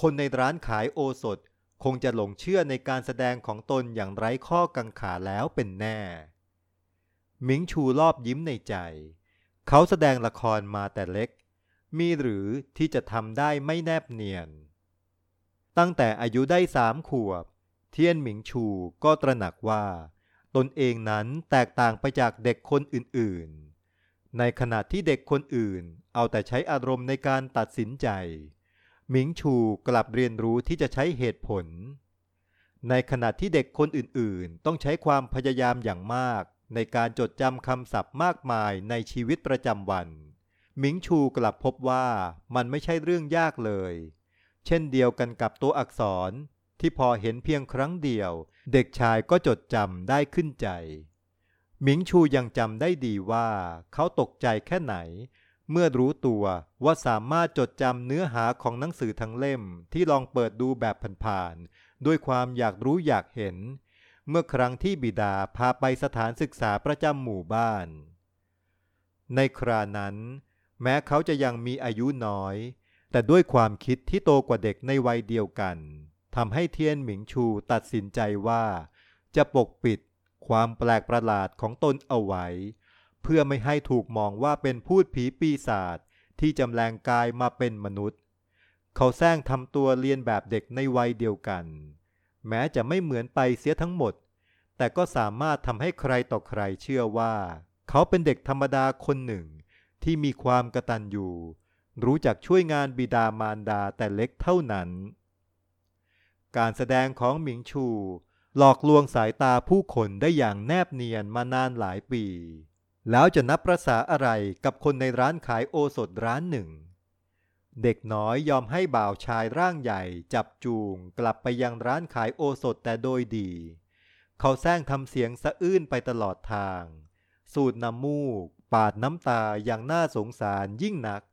คนในร้านขายโอสถคงจะหลงเชื่อในการแสดงของตนอย่างไร้ข้อกังขาแล้วเป็นแน่หมิงชูรอบยิ้มในใจ เขาแสดงละครมาแต่เล็ก มีหรือที่จะทำได้ไม่แนบเนียน ตั้งแต่อายุได้สามขวบ เทียนหมิงชูก็ตระหนักว่า ตนเองนั้นแตกต่างไปจากเด็กคนอื่นๆ ในขณะที่เด็กคนอื่น เอาแต่ใช้อารมณ์ในการตัดสินใจ หมิงชูกลับเรียนรู้ที่จะใช้เหตุผล ในขณะที่เด็กคนอื่นๆ ต้องใช้ความพยายามอย่างมาก ในการจดจำคำศัพท์มากมายในชีวิตประจำวัน หมิงชูกลับพบว่ามันไม่ใช่เรื่องยากเลย เช่นเดียวกันกับตัวอักษรที่พอเห็นเพียงครั้งเดียว เด็กชายก็จดจำได้ขึ้นใจหมิงชูยังจำได้ดีว่า เขาตกใจแค่ไหน เมื่อรู้ตัวว่าสามารถจดจำเนื้อหาของหนังสือทั้งเล่มที่ลองเปิดดูแบบผ่านๆด้วยความอยากรู้อยากเห็น เมื่อครั้งที่บิดาพาไปสถานศึกษาประจำหมู่บ้าน ในครานั้น แม้เขาจะยังมีอายุน้อย แต่ด้วยความคิดที่โตกว่าเด็กในวัยเดียวกันทำให้เทียนหมิงชูตัดสินใจว่า จะปกปิดความแปลกประหลาดของตนเอาไว้ เพื่อไม่ให้ถูกมองว่าเป็นพูดผีปีศาจที่จำแรงกายมาเป็นมนุษย์ เขาแซงทำตัวเรียนแบบเด็กในวัยเดียวกัน แม้จะไม่เหมือนไปเสียทั้งหมด แต่ก็สามารถทำให้ใครต่อใครเชื่อว่า เขาเป็นเด็กธรรมดาคนหนึ่ง ที่มีความกระตัญญูรู้จักช่วยงานบิดามารดาแต่เล็กเท่านั้น การแสดงของหมิงชู หลอกลวงสายตาผู้คนได้อย่างแนบเนียนมานานหลายปี แล้วจะนับประษาอะไรกับคนในร้านขายโอสถร้านหนึ่ง เด็กน้อยยอมให้บ่าวชายร่างใหญ่จับจูงกลับไปยังร้านขายโอสถแต่โดยดี เขาแซงทำเสียงสะอื้นไปตลอดทาง สูดน้ำมูก ปาดน้ำตาอย่างน่าสงสารยิ่งนัก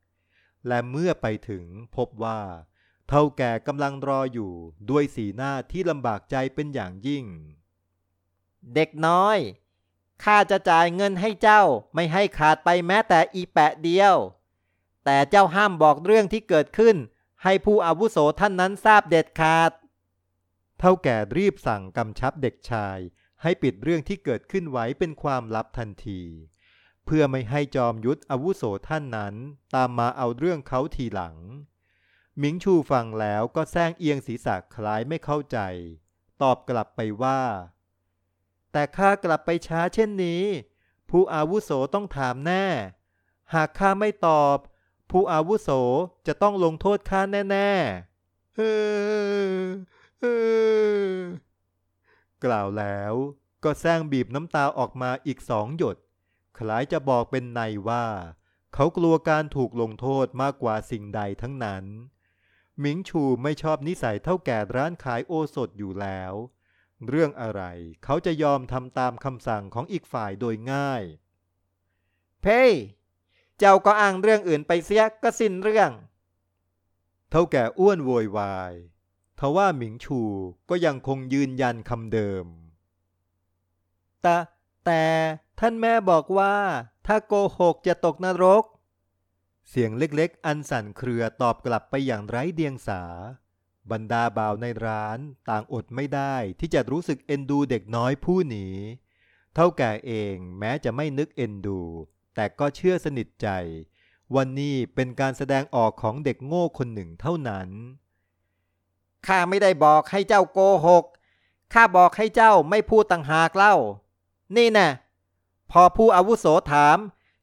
และเมื่อไปถึงพบว่า เท่าแก่กำลังรออยู่ด้วยสีหน้าที่ลำบากใจเป็นอย่างยิ่ง เด็กน้อย ข้าจะจ่ายเงินให้เจ้าไม่ให้ขาดไปแม้แต่อีแปะเดียว แต่เจ้าห้ามบอกเรื่องที่เกิดขึ้น ให้ผู้อาวุโสท่านนั้นทราบเด็ดขาด เท่าแก่รีบสั่งกำชับเด็กชาย ให้ปิดเรื่องที่เกิดขึ้นไว้เป็นความลับทันที เพื่อไม่ให้จอมยุทธอาวุโสท่านนั้น ตามมาเอาเรื่องเขาทีหลังหมิงชูฟังแล้วก็แซงเอียงศีรษะคล้ายไม่เข้าใจ ตอบกลับไปว่า แต่ข้ากลับไปช้าเช่นนี้ ผู้อาวุโสต้องถามแน่ หากข้าไม่ตอบ ผู้อาวุโสจะต้องลงโทษข้าแน่ๆเออเออกล่าวแล้วก็แซงบีบน้ำตาออกมาอีกสองหยด คล้ายจะบอกเป็นในว่า เขากลัวการถูกลงโทษมากกว่าสิ่งใดทั้งนั้นหมิงชูไม่ชอบนิสัยเท่าแก่ร้านขายโอสถอยู่แล้ว เรื่องอะไร เขาจะยอมทำตามคำสั่งของอีกฝ่ายโดยง่าย เพ่เจ้าก็อ้างเรื่องอื่นไปเสียก็สิ้นเรื่อง เท่าแก่อ้วนโวยวายทว่าหมิงชูก็ยังคงยืนยันคำเดิม แต่แต่ท่านแม่บอกว่า ถ้าโกหกจะตกนรก เสียงเล็กๆ อันสั่นเครือตอบกลับไปอย่างไร้เดียงสา บรรดาบ่าวในร้านต่างอดไม่ได้ที่จะรู้สึกเอ็นดูเด็กน้อยผู้นี้ เท่าแก่เองแม้จะไม่นึกเอ็นดู แต่ก็เชื่อสนิทใจ วันนี้เป็นการแสดงออกของเด็กโง่คนหนึ่งเท่านั้นข้าไม่ได้บอกให้เจ้าโกหกข้าบอกให้เจ้าไม่พูดต่างหากเล่า นี่น่พอผู้อาวุโสถาม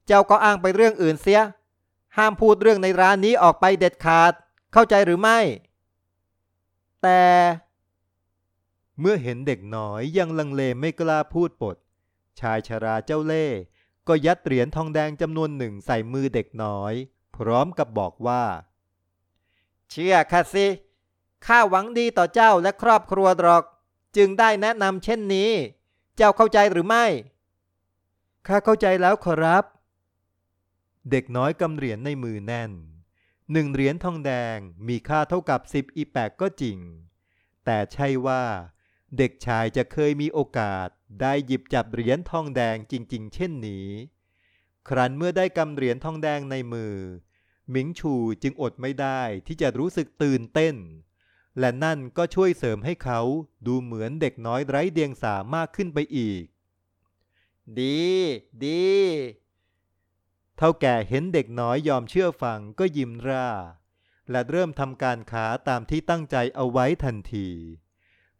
เจ้าก็อ้างไปเรื่องอื่นเสีย ห้ามพูดเรื่องในร้านนี้ออกไปเด็ดขาด เข้าใจหรือไม่ แต่ เมื่อเห็นเด็กน้อยยังลังเลไม่กล้าพูดปด ชายชราเจ้าเล่ห์ก็ยัดเหรียญทองแดงจำนวนหนึ่งใส่มือเด็กน้อย พร้อมกับบอกว่า เชื่อข้าสิข้าหวังดีต่อเจ้าและครอบครัวหรอก จึงได้แนะนำเช่นนี้ เจ้าเข้าใจหรือไม่ข้าเข้าใจแล้วขอรับ เด็กน้อยกำเหรียญในมือแน่น หนึ่งเหรียญทองแดงมีค่าเท่ากับสิบอีแปกก็จริง แต่ใช่ว่า เด็กชายจะเคยมีโอกาสได้หยิบจับเหรียญทองแดงจริง ๆ เช่นนี้ ครั้นเมื่อได้กำเหรียญทองแดงในมือ หมิงชูจึงอดไม่ได้ที่จะรู้สึกตื่นเต้น และนั่นก็ช่วยเสริมให้เขาดูเหมือนเด็กน้อยไร้เดียงสามากขึ้นไปอีก ดี ดี เท่าแก่เห็นเด็กน้อยยอมเชื่อฟังก็ยิ้มร่า และเริ่มทำการค้าตามที่ตั้งใจเอาไว้ทันที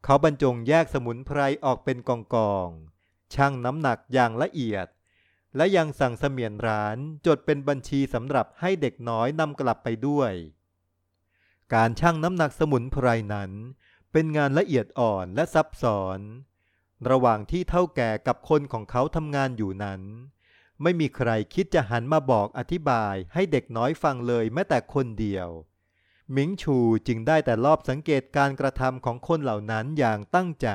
เขาบรรจงแยกสมุนไพรออกเป็นกองกองชั่งน้ำหนักอย่างละเอียด และยังสั่งเสมียนร้านจดเป็นบัญชีสำหรับให้เด็กน้อยนำกลับไปด้วย การชั่งน้ำหนักสมุนไพรนั้น เป็นงานละเอียดอ่อนและซับซ้อน ระหว่างที่เท่าแก่กับคนของเขาทำงานอยู่นั้น ไม่มีใครคิดจะหันมาบอกอธิบายให้เด็กน้อยฟังเลยแม้แต่คนเดียว หมิงชูจึงได้แต่รอบสังเกตการกระทำของคนเหล่านั้นอย่างตั้งใจ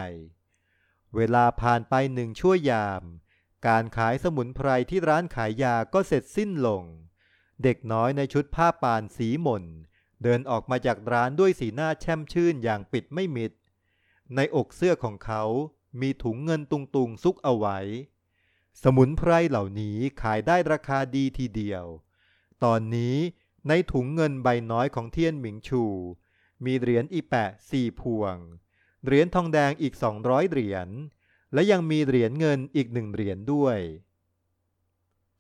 เวลาผ่านไปหนึ่งชั่วยาม การขายสมุนไพรที่ร้านขายยาก็เสร็จสิ้นลง เด็กน้อยในชุดผ้าป่านสีหม่น เดินออกมาจากร้านด้วยสีหน้าแช่มชื่นอย่างปิดไม่มิด ในอกเสื้อของเขามีถุงเงินตุงๆซุกเอาไว้ สมุนไพรเหล่านี้ขายได้ราคาดีทีเดียว ตอนนี้ในถุงเงินใบน้อยของเทียนหมิงชู มีเหรียญอีแปะสี่พวง เหรียญทองแดงอีกสองร้อยเหรียญ และยังมีเหรียญเงินอีกหนึ่งเหรียญด้วย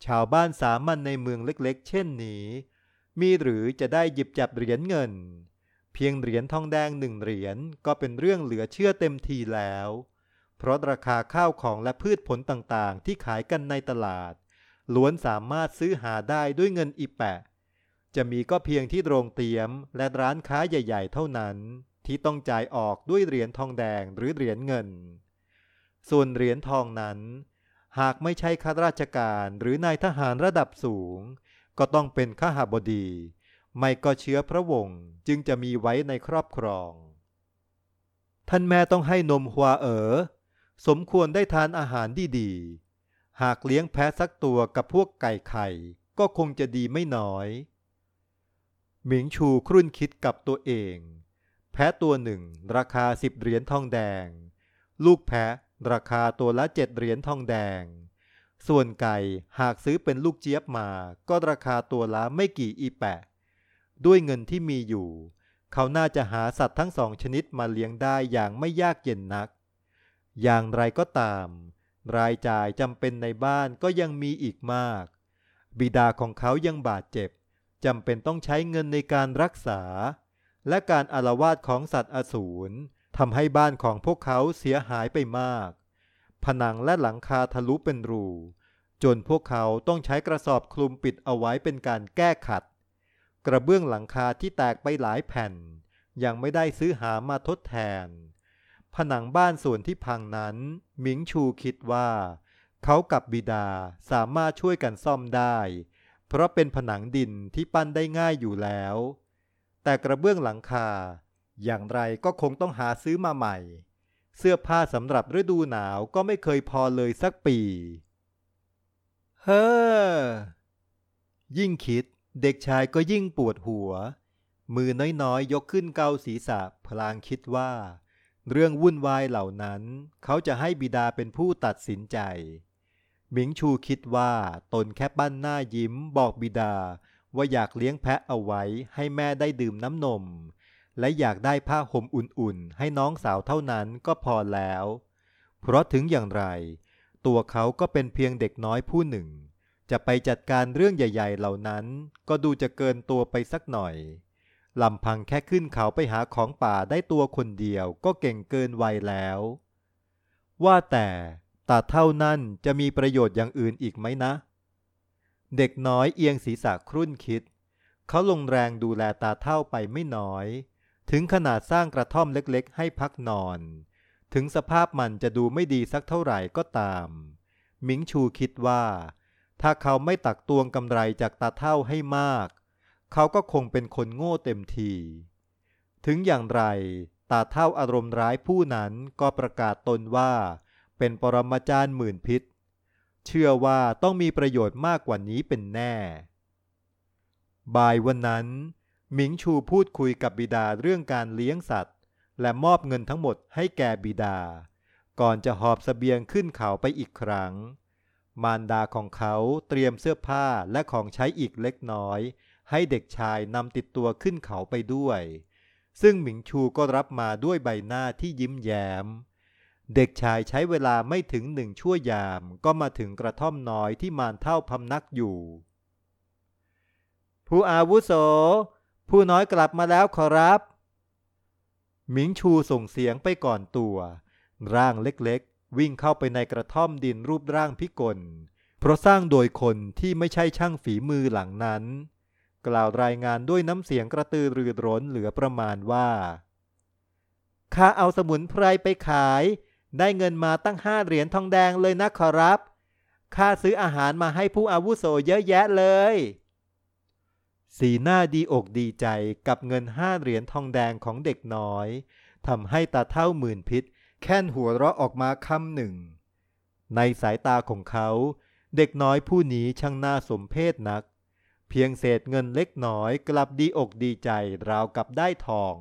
ชาวบ้านสามัญในเมืองเล็กๆ เช่นนี้ มีหรือจะได้หยิบจับเหรียญเงิน เพียงเหรียญทองแดงหนึ่งเหรียญก็เป็นเรื่องเหลือเชื่อเต็มทีแล้ว เพราะราคาข้าวของและพืชผลต่างๆ ที่ขายกันในตลาด ล้วนสามารถซื้อหาได้ด้วยเงินอีแปะ จะมีก็เพียงที่โรงเตี๊ยม และร้านค้าใหญ่ ๆ เท่านั้น ที่ต้องจ่ายออกด้วยเหรียญทองแดงหรือเหรียญเงิน ส่วนเหรียญทองนั้น หากไม่ใช่ข้าราชการหรือนายทหารระดับสูง ก็ต้องเป็นข้าหาบดี ไม่ก็เชื้อพระวงศ์จึงจะมีไว้ในครอบครอง ท่านแม่ต้องให้นมหัวเอ๋อ สมควรได้ทานอาหารดีๆ หากเลี้ยงแพะสักตัวกับพวกไก่ไข่ก็คงจะดีไม่น้อย หมิงชูครุ่นคิดกับตัวเอง แพะตัวหนึ่งราคาสิบเหรียญทองแดง ลูกแพะราคาตัวละเจ็ดเหรียญทองแดง ส่วนไก่หากซื้อเป็นลูกเจี๊ยบมา ก็ราคาตัวละไม่กี่อีแปะ ด้วยเงินที่มีอยู่ เขาน่าจะหาสัตว์ทั้งสองชนิดมาเลี้ยงได้อย่างไม่ยากเย็นนัก อย่างไรก็ตาม รายจ่ายจำเป็นในบ้านก็ยังมีอีกมาก บิดาของเขายังบาดเจ็บจำเป็นต้องใช้เงินในการรักษา และการอารวาสของสัตว์อสูรทำให้บ้านของพวกเขาเสียหายไปมาก ผนังและหลังคาทะลุเป็นรู จนพวกเขาต้องใช้กระสอบคลุมปิดเอาไว้เป็นการแก้ขัด กระเบื้องหลังคาที่แตกไปหลายแผ่น ยังไม่ได้ซื้อหามาทดแทน ผนังบ้านส่วนที่พังนั้นหมิงชูคิดว่า เขากับบิดาสามารถช่วยกันซ่อมได้ เพราะเป็นผนังดินที่ปั้นได้ง่ายอยู่แล้ว แต่กระเบื้องหลังคา อย่างไรก็คงต้องหาซื้อมาใหม่ เสื้อผ้าสำหรับฤดูหนาวก็ไม่เคยพอเลยสักปี เฮ้อ ยิ่งคิดเด็กชายก็ยิ่งปวดหัว มือน้อยๆยกขึ้นเกาศีรษะพลางคิดว่า เรื่องวุ่นวายเหล่านั้น เขาจะให้บิดาเป็นผู้ตัดสินใจ หมิงชูคิดว่าตนแค่ปั้นหน้ายิ้มบอกบิดาว่าอยากเลี้ยงแพะเอาไว้ให้แม่ได้ดื่มน้ำนม และอยากได้ผ้าห่มอุ่นๆ ให้น้องสาวเท่านั้นก็พอแล้ว เพราะถึงอย่างไร ตัวเขาก็เป็นเพียงเด็กน้อยผู้หนึ่ง จะไปจัดการเรื่องใหญ่ ๆ เหล่านั้น ก็ดูจะเกินตัวไปสักหน่อย ลำพังแค่ขึ้นเขาไปหาของป่าได้ตัวคนเดียวก็เก่งเกินวัยแล้ว ว่าแต่ตาเท่านั้นจะมีประโยชน์อย่างอื่นอีกไหมนะ เด็กน้อยเอียงศีรษะครุ่นคิด เขาลงแรงดูแลตาเท่าไปไม่น้อย ถึงขนาดสร้างกระท่อมเล็กๆ ให้พักนอน ถึงสภาพมันจะดูไม่ดีสักเท่าไหร่ก็ตามหมิงชูคิดว่า ถ้าเขาไม่ตักตวงกำไรจากตาเท่าให้มาก เขาก็คงเป็นคนโง่เต็มที ถึงอย่างไร ตาเท่าอารมณ์ร้ายผู้นั้นก็ประกาศตนว่า เป็นปรมาจารย์หมื่นพิษ เชื่อว่าต้องมีประโยชน์มากกว่านี้เป็นแน่ บ่ายวันนั้น หมิงชูพูดคุยกับบิดาเรื่องการเลี้ยงสัตว์ และมอบเงินทั้งหมดให้แก่บิดา ก่อนจะหอบสเสบียงขึ้นเขาไปอีกครั้ง มารดาของเขาเตรียมเสื้อผ้าและของใช้อีกเล็กน้อย ให้เด็กชายนำติดตัวขึ้นเขาไปด้วย ซึ่งหมิงชูก็รับมาด้วยใบหน้าที่ยิ้มแย้ม เด็กชายใช้เวลาไม่ถึงหนึ่งชั่วยามก็มาถึงกระท่อมน้อยที่มารเท่าพำนักอยู่ ผู้อาวุโส ผู้น้อยกลับมาแล้วขอรับหมิงชูส่งเสียงไปก่อนตัว ร่างเล็กๆ วิ่งเข้าไปในกระท่อมดินรูปร่างพิกล เพราะสร้างโดยคนที่ไม่ใช่ช่างฝีมือหลังนั้น กล่าวรายงานด้วยน้ำเสียงกระตือรือร้นเหลือประมาณว่า ข้าเอาสมุนไพรไปขาย ได้เงินมาตั้งห้าเหรียญทองแดงเลยนะขอรับ ข้าซื้ออาหารมาให้ผู้อาวุโสเยอะแยะเลย สีหน้าดีอกดีใจกับเงินห้าเหรียญทองแดงของเด็กน้อยทำให้ตาเท่าหมื่นพิษ แค่นหัวเราะออกมาคำหนึ่ง ในสายตาของเขา เด็กน้อยผู้นี้ช่างน่าสมเพชนัก เพียงเศษเงินเล็กน้อยกลับดีอกดีใจราวกับได้ทอง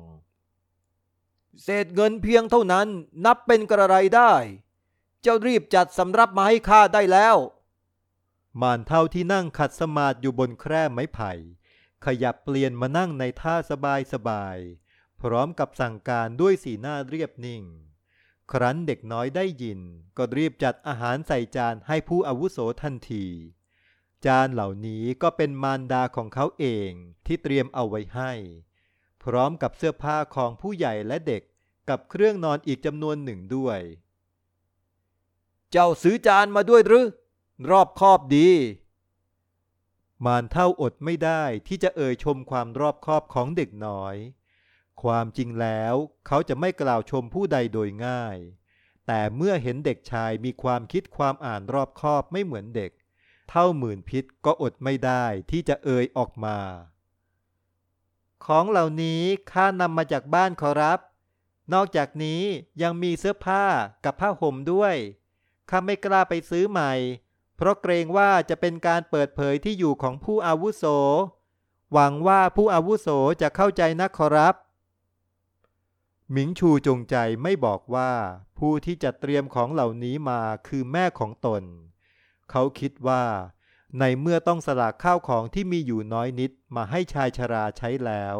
เศษเงินเพียงเท่านั้นนับเป็นกระไรได้ เจ้ารีบจัดสำรับมาให้ข้าได้แล้ว มานเท่าที่นั่งขัดสมาธิอยู่บนแคร่ไม้ไผ่ ขยับเปลี่ยนมานั่งในท่าสบายสบาย พร้อมกับสั่งการด้วยสีหน้าเรียบนิ่ง ครั้นเด็กน้อยได้ยิน ก็รีบจัดอาหารใส่จานให้ผู้อาวุโสทันที จานเหล่านี้ก็เป็นมารดาของเขาเองที่เตรียมเอาไว้ให้ พร้อมกับเสื้อผ้าของผู้ใหญ่และเด็กกับเครื่องนอนอีกจำนวนหนึ่งด้วย เจ้าซื้อจานมาด้วยหรือ รอบคอบดี มารเท่าอดไม่ได้ที่จะเอ่ยชมความรอบคอบของเด็กน้อย ความจริงแล้วเขาจะไม่กล่าวชมผู้ใดโดยง่าย แต่เมื่อเห็นเด็กชายมีความคิดความอ่านรอบคอบไม่เหมือนเด็ก เท่าหมื่นพิษก็อดไม่ได้ที่จะเอ่ยออกมา ของเหล่านี้ข้านำมาจากบ้านขอรับ นอกจากนี้ยังมีเสื้อผ้ากับผ้าห่มด้วยข้าไม่กล้าไปซื้อใหม่ เพราะเกรงว่าจะเป็นการเปิดเผยที่อยู่ของผู้อาวุโส หวังว่าผู้อาวุโสจะเข้าใจนะขอรับ หมิงชูจงใจไม่บอกว่า ผู้ที่จะเตรียมของเหล่านี้มาคือแม่ของตน เขาคิดว่า ในเมื่อต้องสละข้าวของที่มีอยู่น้อยนิดมาให้ชายชราใช้แล้ว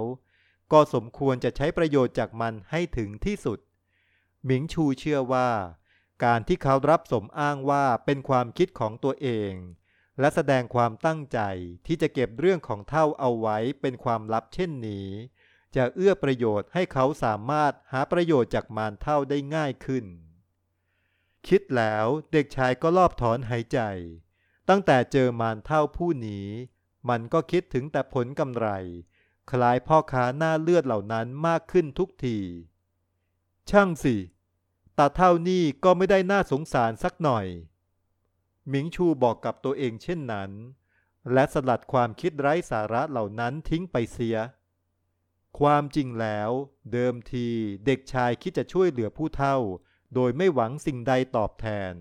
ก็สมควรจะใช้ประโยชน์จากมันให้ถึงที่สุด หมิงชูเชื่อว่า การที่เขารับสมอ้างว่าเป็นความคิดของตัวเอง และแสดงความตั้งใจที่จะเก็บเรื่องของเท่าเอาไว้เป็นความลับเช่นนี้ จะเอื้อประโยชน์ให้เขาสามารถหาประโยชน์จากมารเท่าได้ง่ายขึ้น คิดแล้วเด็กชายก็รอบถอนหายใจ ตั้งแต่เจอมารเท่าผู้นี้ มันก็คิดถึงแต่ผลกำไร คล้ายพ่อค้าหน้าเลือดเหล่านั้นมากขึ้นทุกที ช่างสิตาเท่านี่ก็ไม่ได้น่าสงสารสักหน่อย หมิงชูบอกกับตัวเองเช่นนั้น และสลัดความคิดไร้สาระเหล่านั้นทิ้งไปเสีย ความจริงแล้ว เดิมทีเด็กชายคิดจะช่วยเหลือผู้เฒ่า โดยไม่หวังสิ่งใดตอบแทน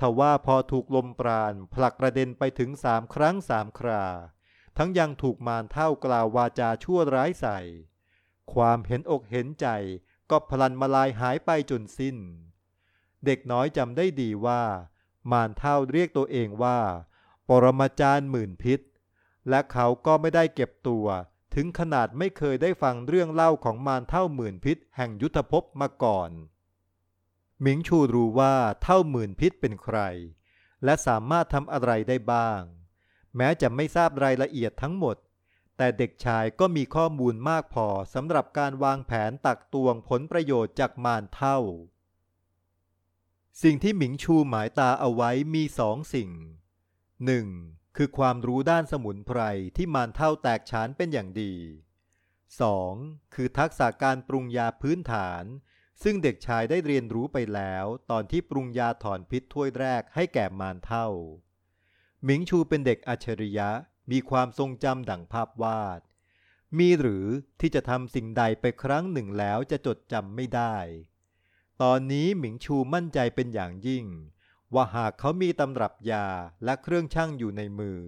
ทว่าพอถูกลมปราณผลักกระเด็นไปถึงสามครั้งสามครา ทั้งยังถูกมารเท่ากล่าววาจาชั่วร้ายใส่ ความเห็นอกเห็นใจก็พลันมาลายหายไปจนสิ้น เด็กน้อยจำได้ดีว่า มารเท่าเรียกตัวเองว่า ปรมาจารย์หมื่นพิษ และเขาก็ไม่ได้เก็บตัวถึงขนาดไม่เคยได้ฟังเรื่องเล่าของมารเท่าหมื่นพิษแห่งยุทธภพมาก่อน หมิงชูรู้ว่าเท่าหมื่นพิษเป็นใคร และสามารถทำอะไรได้บ้าง แม้จะไม่ทราบรายละเอียดทั้งหมด แต่เด็กชายก็มีข้อมูลมากพอสำหรับการวางแผนตักตวงผลประโยชน์จากมารเท่า สิ่งที่หมิงชูหมายตาเอาไว้มีสองสิ่งหนึ่งคือความรู้ด้านสมุนไพรที่มารเท่าแตกฉานเป็นอย่างดี 2. คือทักษะการปรุงยาพื้นฐาน ซึ่งเด็กชายได้เรียนรู้ไปแล้ว ตอนที่ปรุงยาถอนพิษถ้วยแรกให้แก่มารเท่า หมิงชูเป็นเด็กอัจฉริยะมีความทรงจำดั่งภาพวาด มีหรือที่จะทำสิ่งใดไปครั้งหนึ่งแล้วจะจดจำไม่ได้ ตอนนี้หมิงชูมั่นใจเป็นอย่างยิ่ง ว่าหากเขามีตำรับยาและเครื่องช่างอยู่ในมือ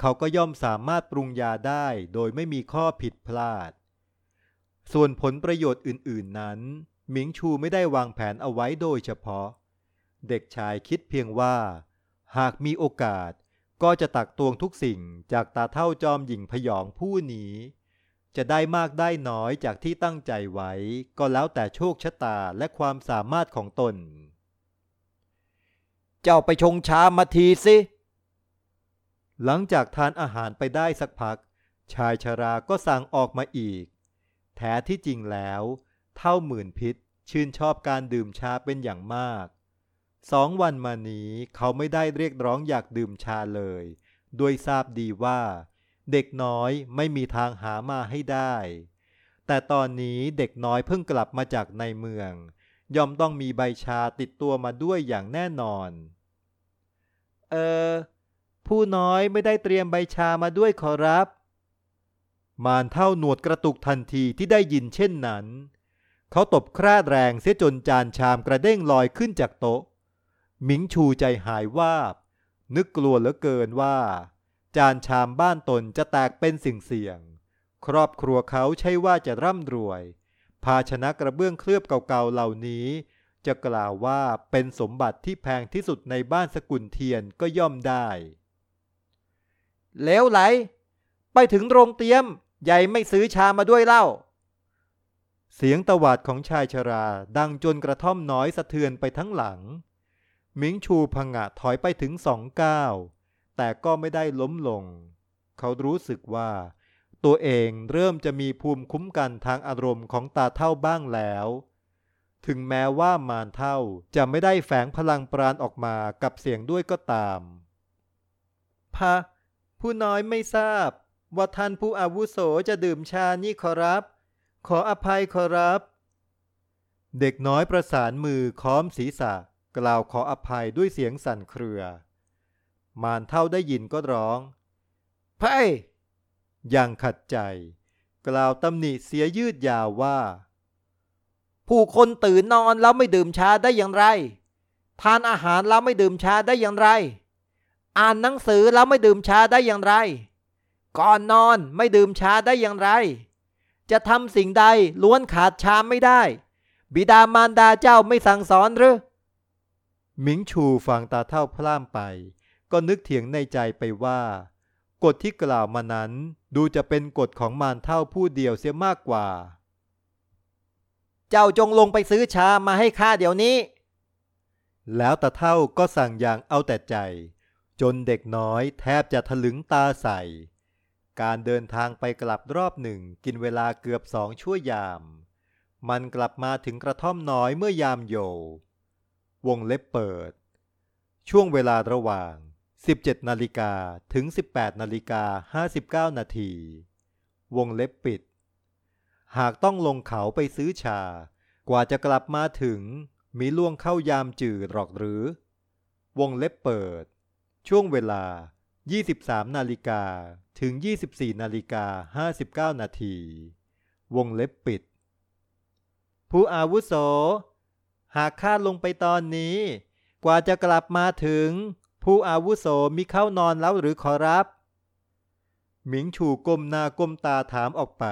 เขาก็ย่อมสามารถปรุงยาได้โดยไม่มีข้อผิดพลาด ส่วนผลประโยชน์อื่น ๆนั้น หมิงชูไม่ได้วางแผนเอาไว้โดยเฉพาะ เด็กชายคิดเพียงว่า หากมีโอกาสก็จะตักตวงทุกสิ่งจากตาเท่าจอมหญิงพยองผู้นี้ จะได้มากได้น้อยจากที่ตั้งใจไว้ ก็แล้วแต่โชคชะตาและความสามารถของตน เจ้าไปชงชามาทีสิ หลังจากทานอาหารไปได้สักพัก ชายชราก็สั่งออกมาอีก แท้ที่จริงแล้ว เท่าหมื่นพิษชื่นชอบการดื่มชาเป็นอย่างมาก สองวันมานี้เขาไม่ได้เรียกร้องอยากดื่มชาเลยโดยทราบดีว่า เด็กน้อยไม่มีทางหามาให้ได้ แต่ตอนนี้เด็กน้อยเพิ่งกลับมาจากในเมือง ย่อมต้องมีใบชาติดตัวมาด้วยอย่างแน่นอน เออ ผู้น้อยไม่ได้เตรียมใบชามาด้วยขอรับ มานเท่าหนวดกระตุกทันทีที่ได้ยินเช่นนั้น เขาตบคราดแรงเสียจนจานชามกระเด้งลอยขึ้นจากโต๊ะ หมิงชูใจหายวาบ นึกกลัวเหลือเกินว่า จานชามบ้านตนจะแตกเป็นสิ่งเสี่ยง ครอบครัวเขาใช่ว่าจะร่ำรวย ภาชนะกระเบื้องเคลือบเก่าๆเหล่านี้ จะกล่าวว่าเป็นสมบัติที่แพงที่สุดในบ้านสกุลเทียนก็ย่อมได้เลวไหล ไปถึงโรงเตียม ใหญ่ไม่ซื้อชามาด้วยเล่า เสียงตวาดของชายชราดังจนกระท่อมน้อยสะเทือนไปทั้งหลัง มิงชูพังะถอยไปถึงสองก้าวแต่ก็ไม่ได้ล้มลง เขารู้สึกว่า ตัวเองเริ่มจะมีภูมิคุ้มกันทางอารมณ์ของตาเท่าบ้างแล้ว ถึงแม้ว่ามารเท่าจะไม่ได้แฝงพลังปราณออกมากับเสียงด้วยก็ตามพะผู้น้อยไม่ทราบ ว่าท่านผู้อาวุโสจะดื่มชานี่ขอรับ ขออภัยขอรับ เด็กน้อยประสานมือค้อมศีรษะ กล่าวขออภัยด้วยเสียงสั่นเครือ มานเท่าได้ยินก็ร้องไพ่ยังขัดใจ กล่าวตำหนิเสียยืดยาวว่า ผู้คนตื่นนอนแล้วไม่ดื่มชาได้อย่างไร ทานอาหารแล้วไม่ดื่มชาได้อย่างไร อ่านหนังสือแล้วไม่ดื่มชาได้อย่างไร ก่อนนอนไม่ดื่มชาได้อย่างไร จะทำสิ่งใดล้วนขาดชามไม่ได้ บิดามารดาเจ้าไม่สั่งสอนหรือหมิงชูฟังตาเท่าพล่ามไป ก็นึกเถียงในใจไปว่า กฎที่กล่าวมานั้น ดูจะเป็นกฎของมารเท่าผู้เดียวเสียมากกว่า เจ้าจงลงไปซื้อชามาให้ข้าเดี๋ยวนี้ แล้วตาเท่าก็สั่งอย่างเอาแต่ใจ จนเด็กน้อยแทบจะถลึงตาใส่ การเดินทางไปกลับรอบหนึ่งกินเวลาเกือบสองชั่วยาม มันกลับมาถึงกระท่อมน้อยเมื่อยามโยวงเล็บเปิด ช่วงเวลาระหว่าง 17 นาฬิกาถึง 18 นาฬิกา 59 นาที วงเล็บปิด หากต้องลงเขาไปซื้อชา กว่าจะกลับมาถึง มีล่วงเข้ายามจืดหรอกหรือ วงเล็บเปิด ช่วงเวลา 23นาฬิกาถึง 24นาฬิกา59นาที วงเล็บปิด ผู้อาวุโส หากข้าลงไปตอนนี้ กว่าจะกลับมาถึง ผู้อาวุโสมีเข้านอนแล้วหรือขอรับ หมิงชูก้มหน้าก้มตาถามออกไป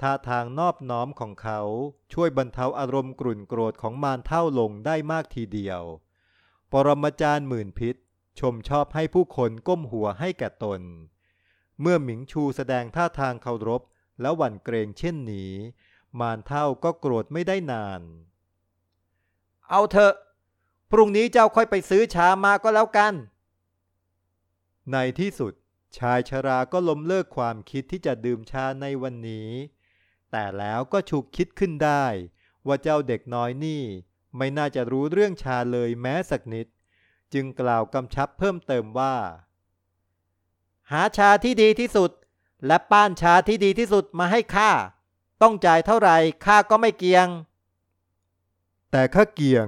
ท่าทางนอบน้อมของเขาช่วยบรรเทาอารมณ์กรุ่นโกรธของมารเท่าลงได้มากทีเดียว ปรมาจารย์หมื่นพิษ ชมชอบให้ผู้คนก้มหัวให้แก่ตน เมื่อหมิงชูแสดงท่าทางเคารพและหวั่นเกรงเช่นนี้ มารเท่าก็โกรธไม่ได้นาน เอาเถอะ พรุ่งนี้เจ้าค่อยไปซื้อชามาก็แล้วกัน ในที่สุดชายชราก็ล้มเลิกความคิดที่จะดื่มชาในวันนี้ แต่แล้วก็ฉุกคิดขึ้นได้ ว่าเจ้าเด็กน้อยนี่ ไม่น่าจะรู้เรื่องชาเลยแม้สักนิด จึงกล่าวกำชับเพิ่มเติมว่า หาชาที่ดีที่สุด และป้านชาที่ดีที่สุดมาให้ข้าต้องจ่ายเท่าไหร่ข้าก็ไม่เกียง แต่ข้าเกียง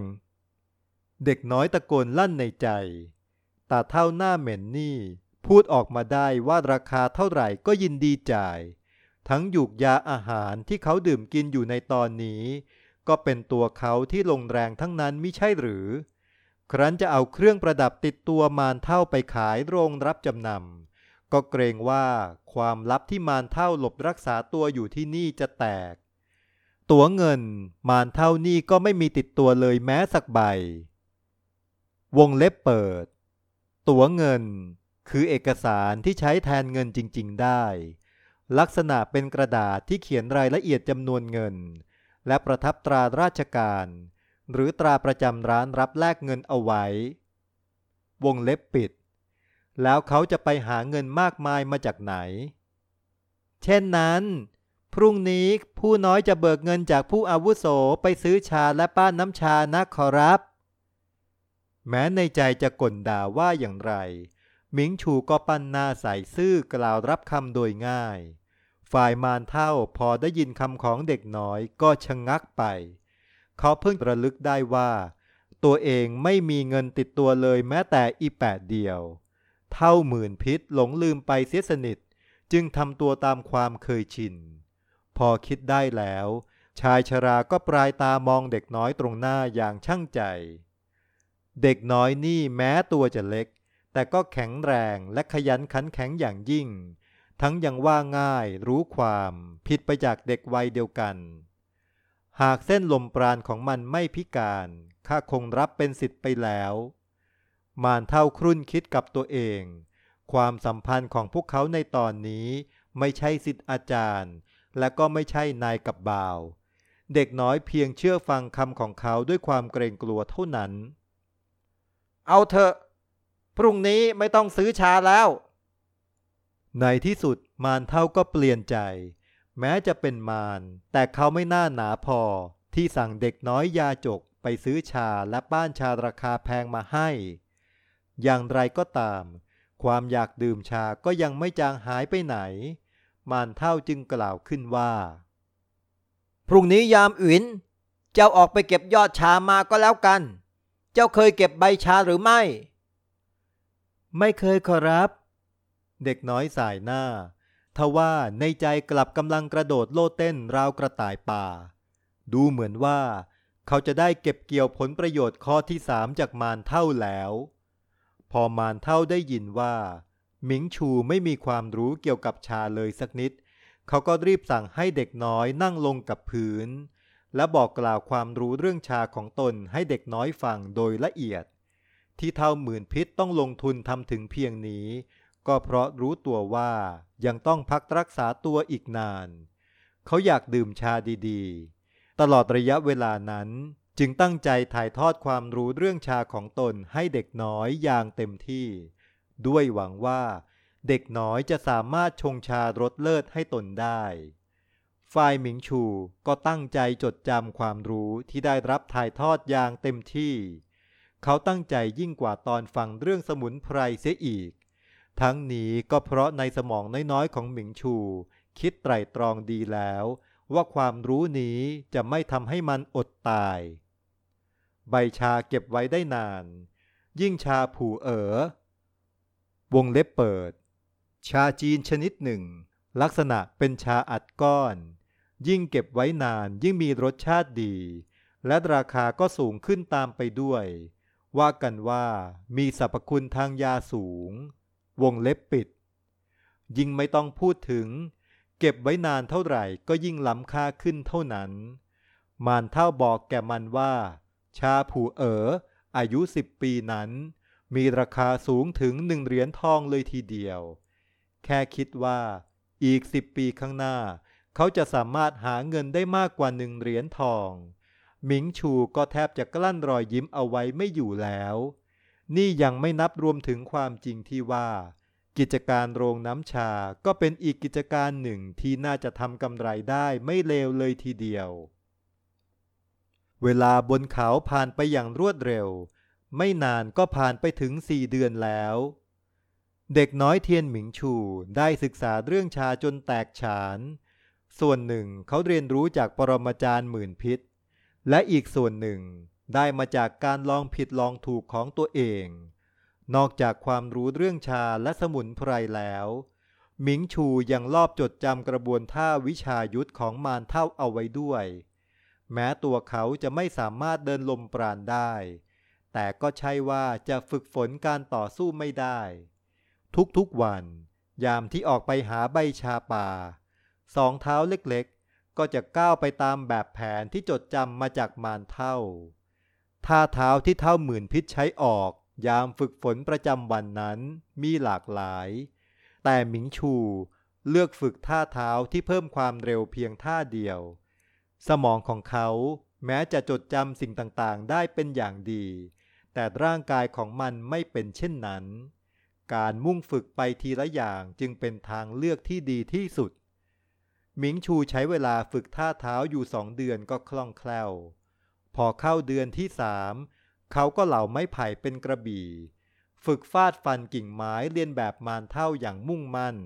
เด็กน้อยตะโกนลั่นในใจตาเท่าหน้าเหม็นนี่พูดออกมาได้ว่าราคาเท่าไหร่ก็ยินดีจ่าย ทั้งหยูกยาอาหารที่เขาดื่มกินอยู่ในตอนนี้ ก็เป็นตัวเขาที่ลงแรงทั้งนั้นมิใช่หรือ ครั้นจะเอาเครื่องประดับติดตัวมารเท่าไปขายโรงรับจำนำก็เกรงว่าความลับที่มารเท่าหลบรักษาตัวอยู่ที่นี่จะแตก ตัวเงินมารเท่านี่ก็ไม่มีติดตัวเลยแม้สักใบ วงเล็บเปิด ตัวเงิน คือเอกสารที่ใช้แทนเงินจริง ๆ ได้ ลักษณะเป็นกระดาษที่เขียนรายละเอียดจำนวนเงิน และประทับตราราชการ หรือตราประจำร้านรับแลกเงินเอาไว้ วงเล็บปิด แล้วเขาจะไปหาเงินมากมายมาจากไหน เช่นนั้น พรุ่งนี้ผู้น้อยจะเบิกเงินจากผู้อาวุโสไปซื้อชาและป้านน้ำชานะขอรับ แม้ในใจจะก่นด่าว่าอย่างไร หมิงชูก็ปั้นหน้าใส่ซื่อกล่าวรับคำโดยง่าย ฝ่ายมารเท่าพอได้ยินคำของเด็กน้อยก็ชะงงักไป เขาเพิ่งระลึกได้ว่า ตัวเองไม่มีเงินติดตัวเลยแม้แต่อีแปดเดียว เท่าหมื่นพิษหลงลืมไปเสียสนิท จึงทำตัวตามความเคยชิน พอคิดได้แล้ว ชายชราก็ปลายตามองเด็กน้อยตรงหน้าอย่างช่างใจ เด็กน้อยนี่แม้ตัวจะเล็ก แต่ก็แข็งแรงและขยันขันแข็งอย่างยิ่ง ทั้งยังว่าง่ายรู้ความ ผิดไปจากเด็กวัยเดียวกัน หากเส้นลมปราณของมันไม่พิการ ข้าคงรับเป็นสิทธิ์ไปแล้ว มารเท่าครุ่นคิดกับตัวเอง ความสัมพันธ์ของพวกเขาในตอนนี้ไม่ใช่สิทธิ์อาจารย์ และก็ไม่ใช่นายกับบ่าว เด็กน้อยเพียงเชื่อฟังคำของเขาด้วยความเกรงกลัวเท่านั้น เอาเถอะ พรุ่งนี้ไม่ต้องซื้อชาแล้ว ในที่สุดมารเท่าก็เปลี่ยนใจ แม้จะเป็นมาร แต่เขาไม่น่าหนาพอ ที่สั่งเด็กน้อยยาจกไปซื้อชาและป้านชาราคาแพงมาให้ อย่างไรก็ตาม ความอยากดื่มชาก็ยังไม่จางหายไปไหน มารเท่าจึงกล่าวขึ้นว่า พรุ่งนี้ยามอื่น เจ้าออกไปเก็บยอดชามาก็แล้วกัน เจ้าเคยเก็บใบชาหรือไม่ ไม่เคยขอรับ เด็กน้อยสายหน้า ทว่าในใจกลับกำลังกระโดดโลดเต้นราวกระต่ายป่า ดูเหมือนว่า เขาจะได้เก็บเกี่ยวผลประโยชน์ข้อที่สามจากมารเท่าแล้ว พอมารเท่าได้ยินว่า หมิงชูไม่มีความรู้เกี่ยวกับชาเลยสักนิด เขาก็รีบสั่งให้เด็กน้อยนั่งลงกับพื้น และบอกกล่าวความรู้เรื่องชาของตนให้เด็กน้อยฟังโดยละเอียด ที่เท่าหมื่นพิษต้องลงทุนทำถึงเพียงนี้ ก็เพราะรู้ตัวว่ายังต้องพักรักษาตัวอีกนาน เขาอยากดื่มชาดีๆ ตลอดระยะเวลานั้นจึงตั้งใจถ่ายทอดความรู้เรื่องชาของตนให้เด็กน้อยอย่างเต็มที่ ด้วยหวังว่า เด็กน้อยจะสามารถชงชารสเลิศให้ตนได้ ฝ่ายหมิงชูก็ตั้งใจจดจำความรู้ที่ได้รับถ่ายทอดอย่างเต็มที่ เขาตั้งใจยิ่งกว่าตอนฟังเรื่องสมุนไพรเสียอีก ทั้งนี้ก็เพราะในสมองน้อยๆของหมิงชู คิดไตร่ตรองดีแล้ว ว่าความรู้นี้จะไม่ทำให้มันอดตาย ใบชาเก็บไว้ได้นาน ยิ่งชาผูเอ๋อวงเล็บเปิด ชาจีนชนิดหนึ่ง ลักษณะเป็นชาอัดก้อน ยิ่งเก็บไว้นานยิ่งมีรสชาติดี และราคาก็สูงขึ้นตามไปด้วย ว่ากันว่ามีสรรพคุณทางยาสูง วงเล็บปิด ยิ่งไม่ต้องพูดถึง เก็บไว้นานเท่าไหร่ก็ยิ่งล้ำค่าขึ้นเท่านั้น มารเท่าบอกแก่มันว่า ชาผูเอ๋ออายุสิบปีนั้น มีราคาสูงถึงหนึ่งเหรียญทองเลยทีเดียว แค่คิดว่า อีกสิบปีข้างหน้า เขาจะสามารถหาเงินได้มากกว่าหนึ่งเหรียญทอง หมิงชูก็แทบจะกลั้นรอยยิ้มเอาไว้ไม่อยู่แล้ว นี่ยังไม่นับรวมถึงความจริงที่ว่า กิจการโรงน้ำชาก็เป็นอีกกิจการหนึ่งที่น่าจะทำกำไรได้ไม่เลวเลยทีเดียว เวลาบนเขาผ่านไปอย่างรวดเร็ว ไม่นานก็ผ่านไปถึงสี่เดือนแล้ว เด็กน้อยเทียนหมิงชูได้ศึกษาเรื่องชาจนแตกฉาน ส่วนหนึ่งเขาเรียนรู้จากปรมาจารย์หมื่นพิษ และอีกส่วนหนึ่ง ได้มาจากการลองผิดลองถูกของตัวเอง นอกจากความรู้เรื่องชาและสมุนไพรแล้ว หมิงชูยังลอบจดจำกระบวนท่าวิชายุทธของมารเท่าเอาไว้ด้วย แม้ตัวเขาจะไม่สามารถเดินลมปราณได้ แต่ก็ใช่ว่าจะฝึกฝนการต่อสู้ไม่ได้ ทุกๆวัน ยามที่ออกไปหาใบชาป่า สองเท้าเล็กๆ ก็จะก้าวไปตามแบบแผนที่จดจำมาจากมารเท่า ท่าเท้าที่เท่าหมื่นพิษใช้ออก ยามฝึกฝนประจำวันนั้นมีหลากหลาย แต่หมิงชูเลือกฝึกท่าเท้าที่เพิ่มความเร็วเพียงท่าเดียว สมองของเขาแม้จะจดจำสิ่งต่างๆ ได้เป็นอย่างดี แต่ร่างกายของมันไม่เป็นเช่นนั้น การมุ่งฝึกไปทีละอย่างจึงเป็นทางเลือกที่ดีที่สุด หมิงชูใช้เวลาฝึกท่าเท้าอยู่สองเดือนก็คล่องแคล่ว พอเข้าเดือนที่สามเขาก็เหล่าไม้ไผ่เป็นกระบี่ ฝึกฟาดฟันกิ่งไม้เรียนแบบมารเท่าอย่างมุ่งมั่น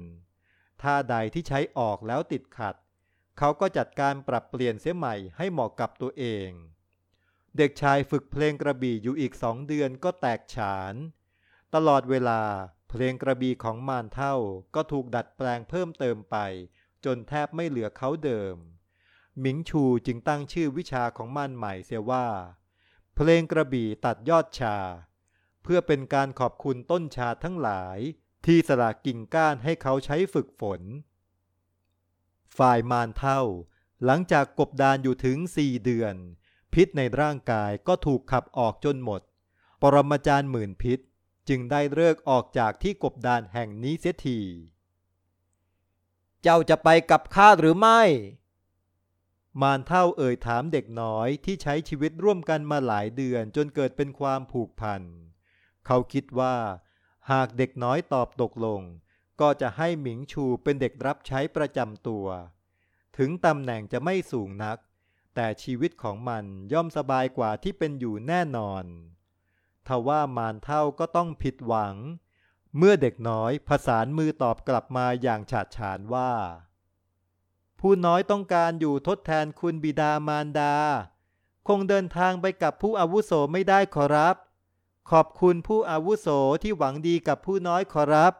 ท่าใดที่ใช้ออกแล้วติดขัด เขาก็จัดการปรับเปลี่ยนเสียใหม่ให้เหมาะกับตัวเอง เด็กชายฝึกเพลงกระบี่อยู่อีกสองเดือนก็แตกฉาน ตลอดเวลาเพลงกระบี่ของมารเท่าก็ถูกดัดแปลงเพิ่มเติมไป จนแทบไม่เหลือเขาเดิม หมิงชูจึงตั้งชื่อวิชาของมันใหม่เสียว่า เพลงกระบี่ตัดยอดชา เพื่อเป็นการขอบคุณต้นชาทั้งหลาย ที่สละกิ่งก้านให้เขาใช้ฝึกฝน ฝ่ายมารเท่า หลังจากกบดานอยู่ถึงสี่เดือน พิษในร่างกายก็ถูกขับออกจนหมด ปรมาจารย์หมื่นพิษจึงได้เลิกออกจากที่กบดานแห่งนี้เสียที เจ้าจะไปกับข้าหรือไม่ มารเท่าเอ่ยถามเด็กน้อยที่ใช้ชีวิตร่วมกันมาหลายเดือนจนเกิดเป็นความผูกพัน เขาคิดว่า หากเด็กน้อยตอบตกลง ก็จะให้หมิงชูเป็นเด็กรับใช้ประจำตัว ถึงตำแหน่งจะไม่สูงนัก แต่ชีวิตของมันย่อมสบายกว่าที่เป็นอยู่แน่นอนทว่ามารเท่าก็ต้องผิดหวัง เมื่อเด็กน้อยผสานมือตอบกลับมาอย่างฉาดฉานว่า ผู้น้อยต้องการอยู่ทดแทนคุณบิดามารดา คงเดินทางไปกับผู้อาวุโสไม่ได้ขอรับ ขอบคุณผู้อาวุโสที่หวังดีกับผู้น้อยขอรับ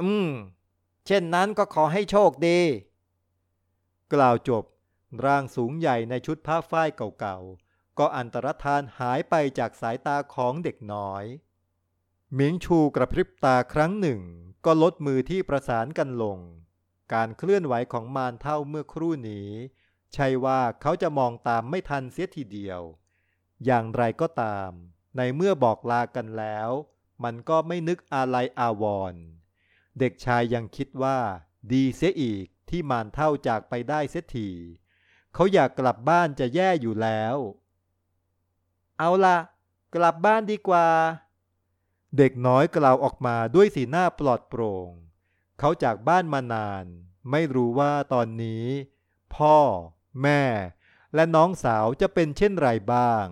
อืม เช่นนั้นก็ขอให้โชคดี กล่าวจบ ร่างสูงใหญ่ในชุดผ้าฝ้ายเก่าๆ ก็อันตรธานหายไปจากสายตาของเด็กน้อยหมิงชูกระพริบตาครั้งหนึ่ง ก็ลดมือที่ประสานกันลง การเคลื่อนไหวของมารเท่าเมื่อครู่นี้ ใช่ว่าเขาจะมองตามไม่ทันเสียทีเดียว อย่างไรก็ตาม ในเมื่อบอกลากันแล้ว มันก็ไม่นึกอาลัยอาวร เด็กชายยังคิดว่า ดีเสียอีกที่มารเท่าจากไปได้เสียทีเขาอยากกลับบ้านจะแย่อยู่แล้ว เอาล่ะกลับบ้านดีกว่า เด็กน้อยกล่าวออกมาด้วยสีหน้าปลอดโปร่ง เขาจากบ้านมานาน ไม่รู้ว่าตอนนี้ พ่อ แม่ และน้องสาวจะเป็นเช่นไรบ้าง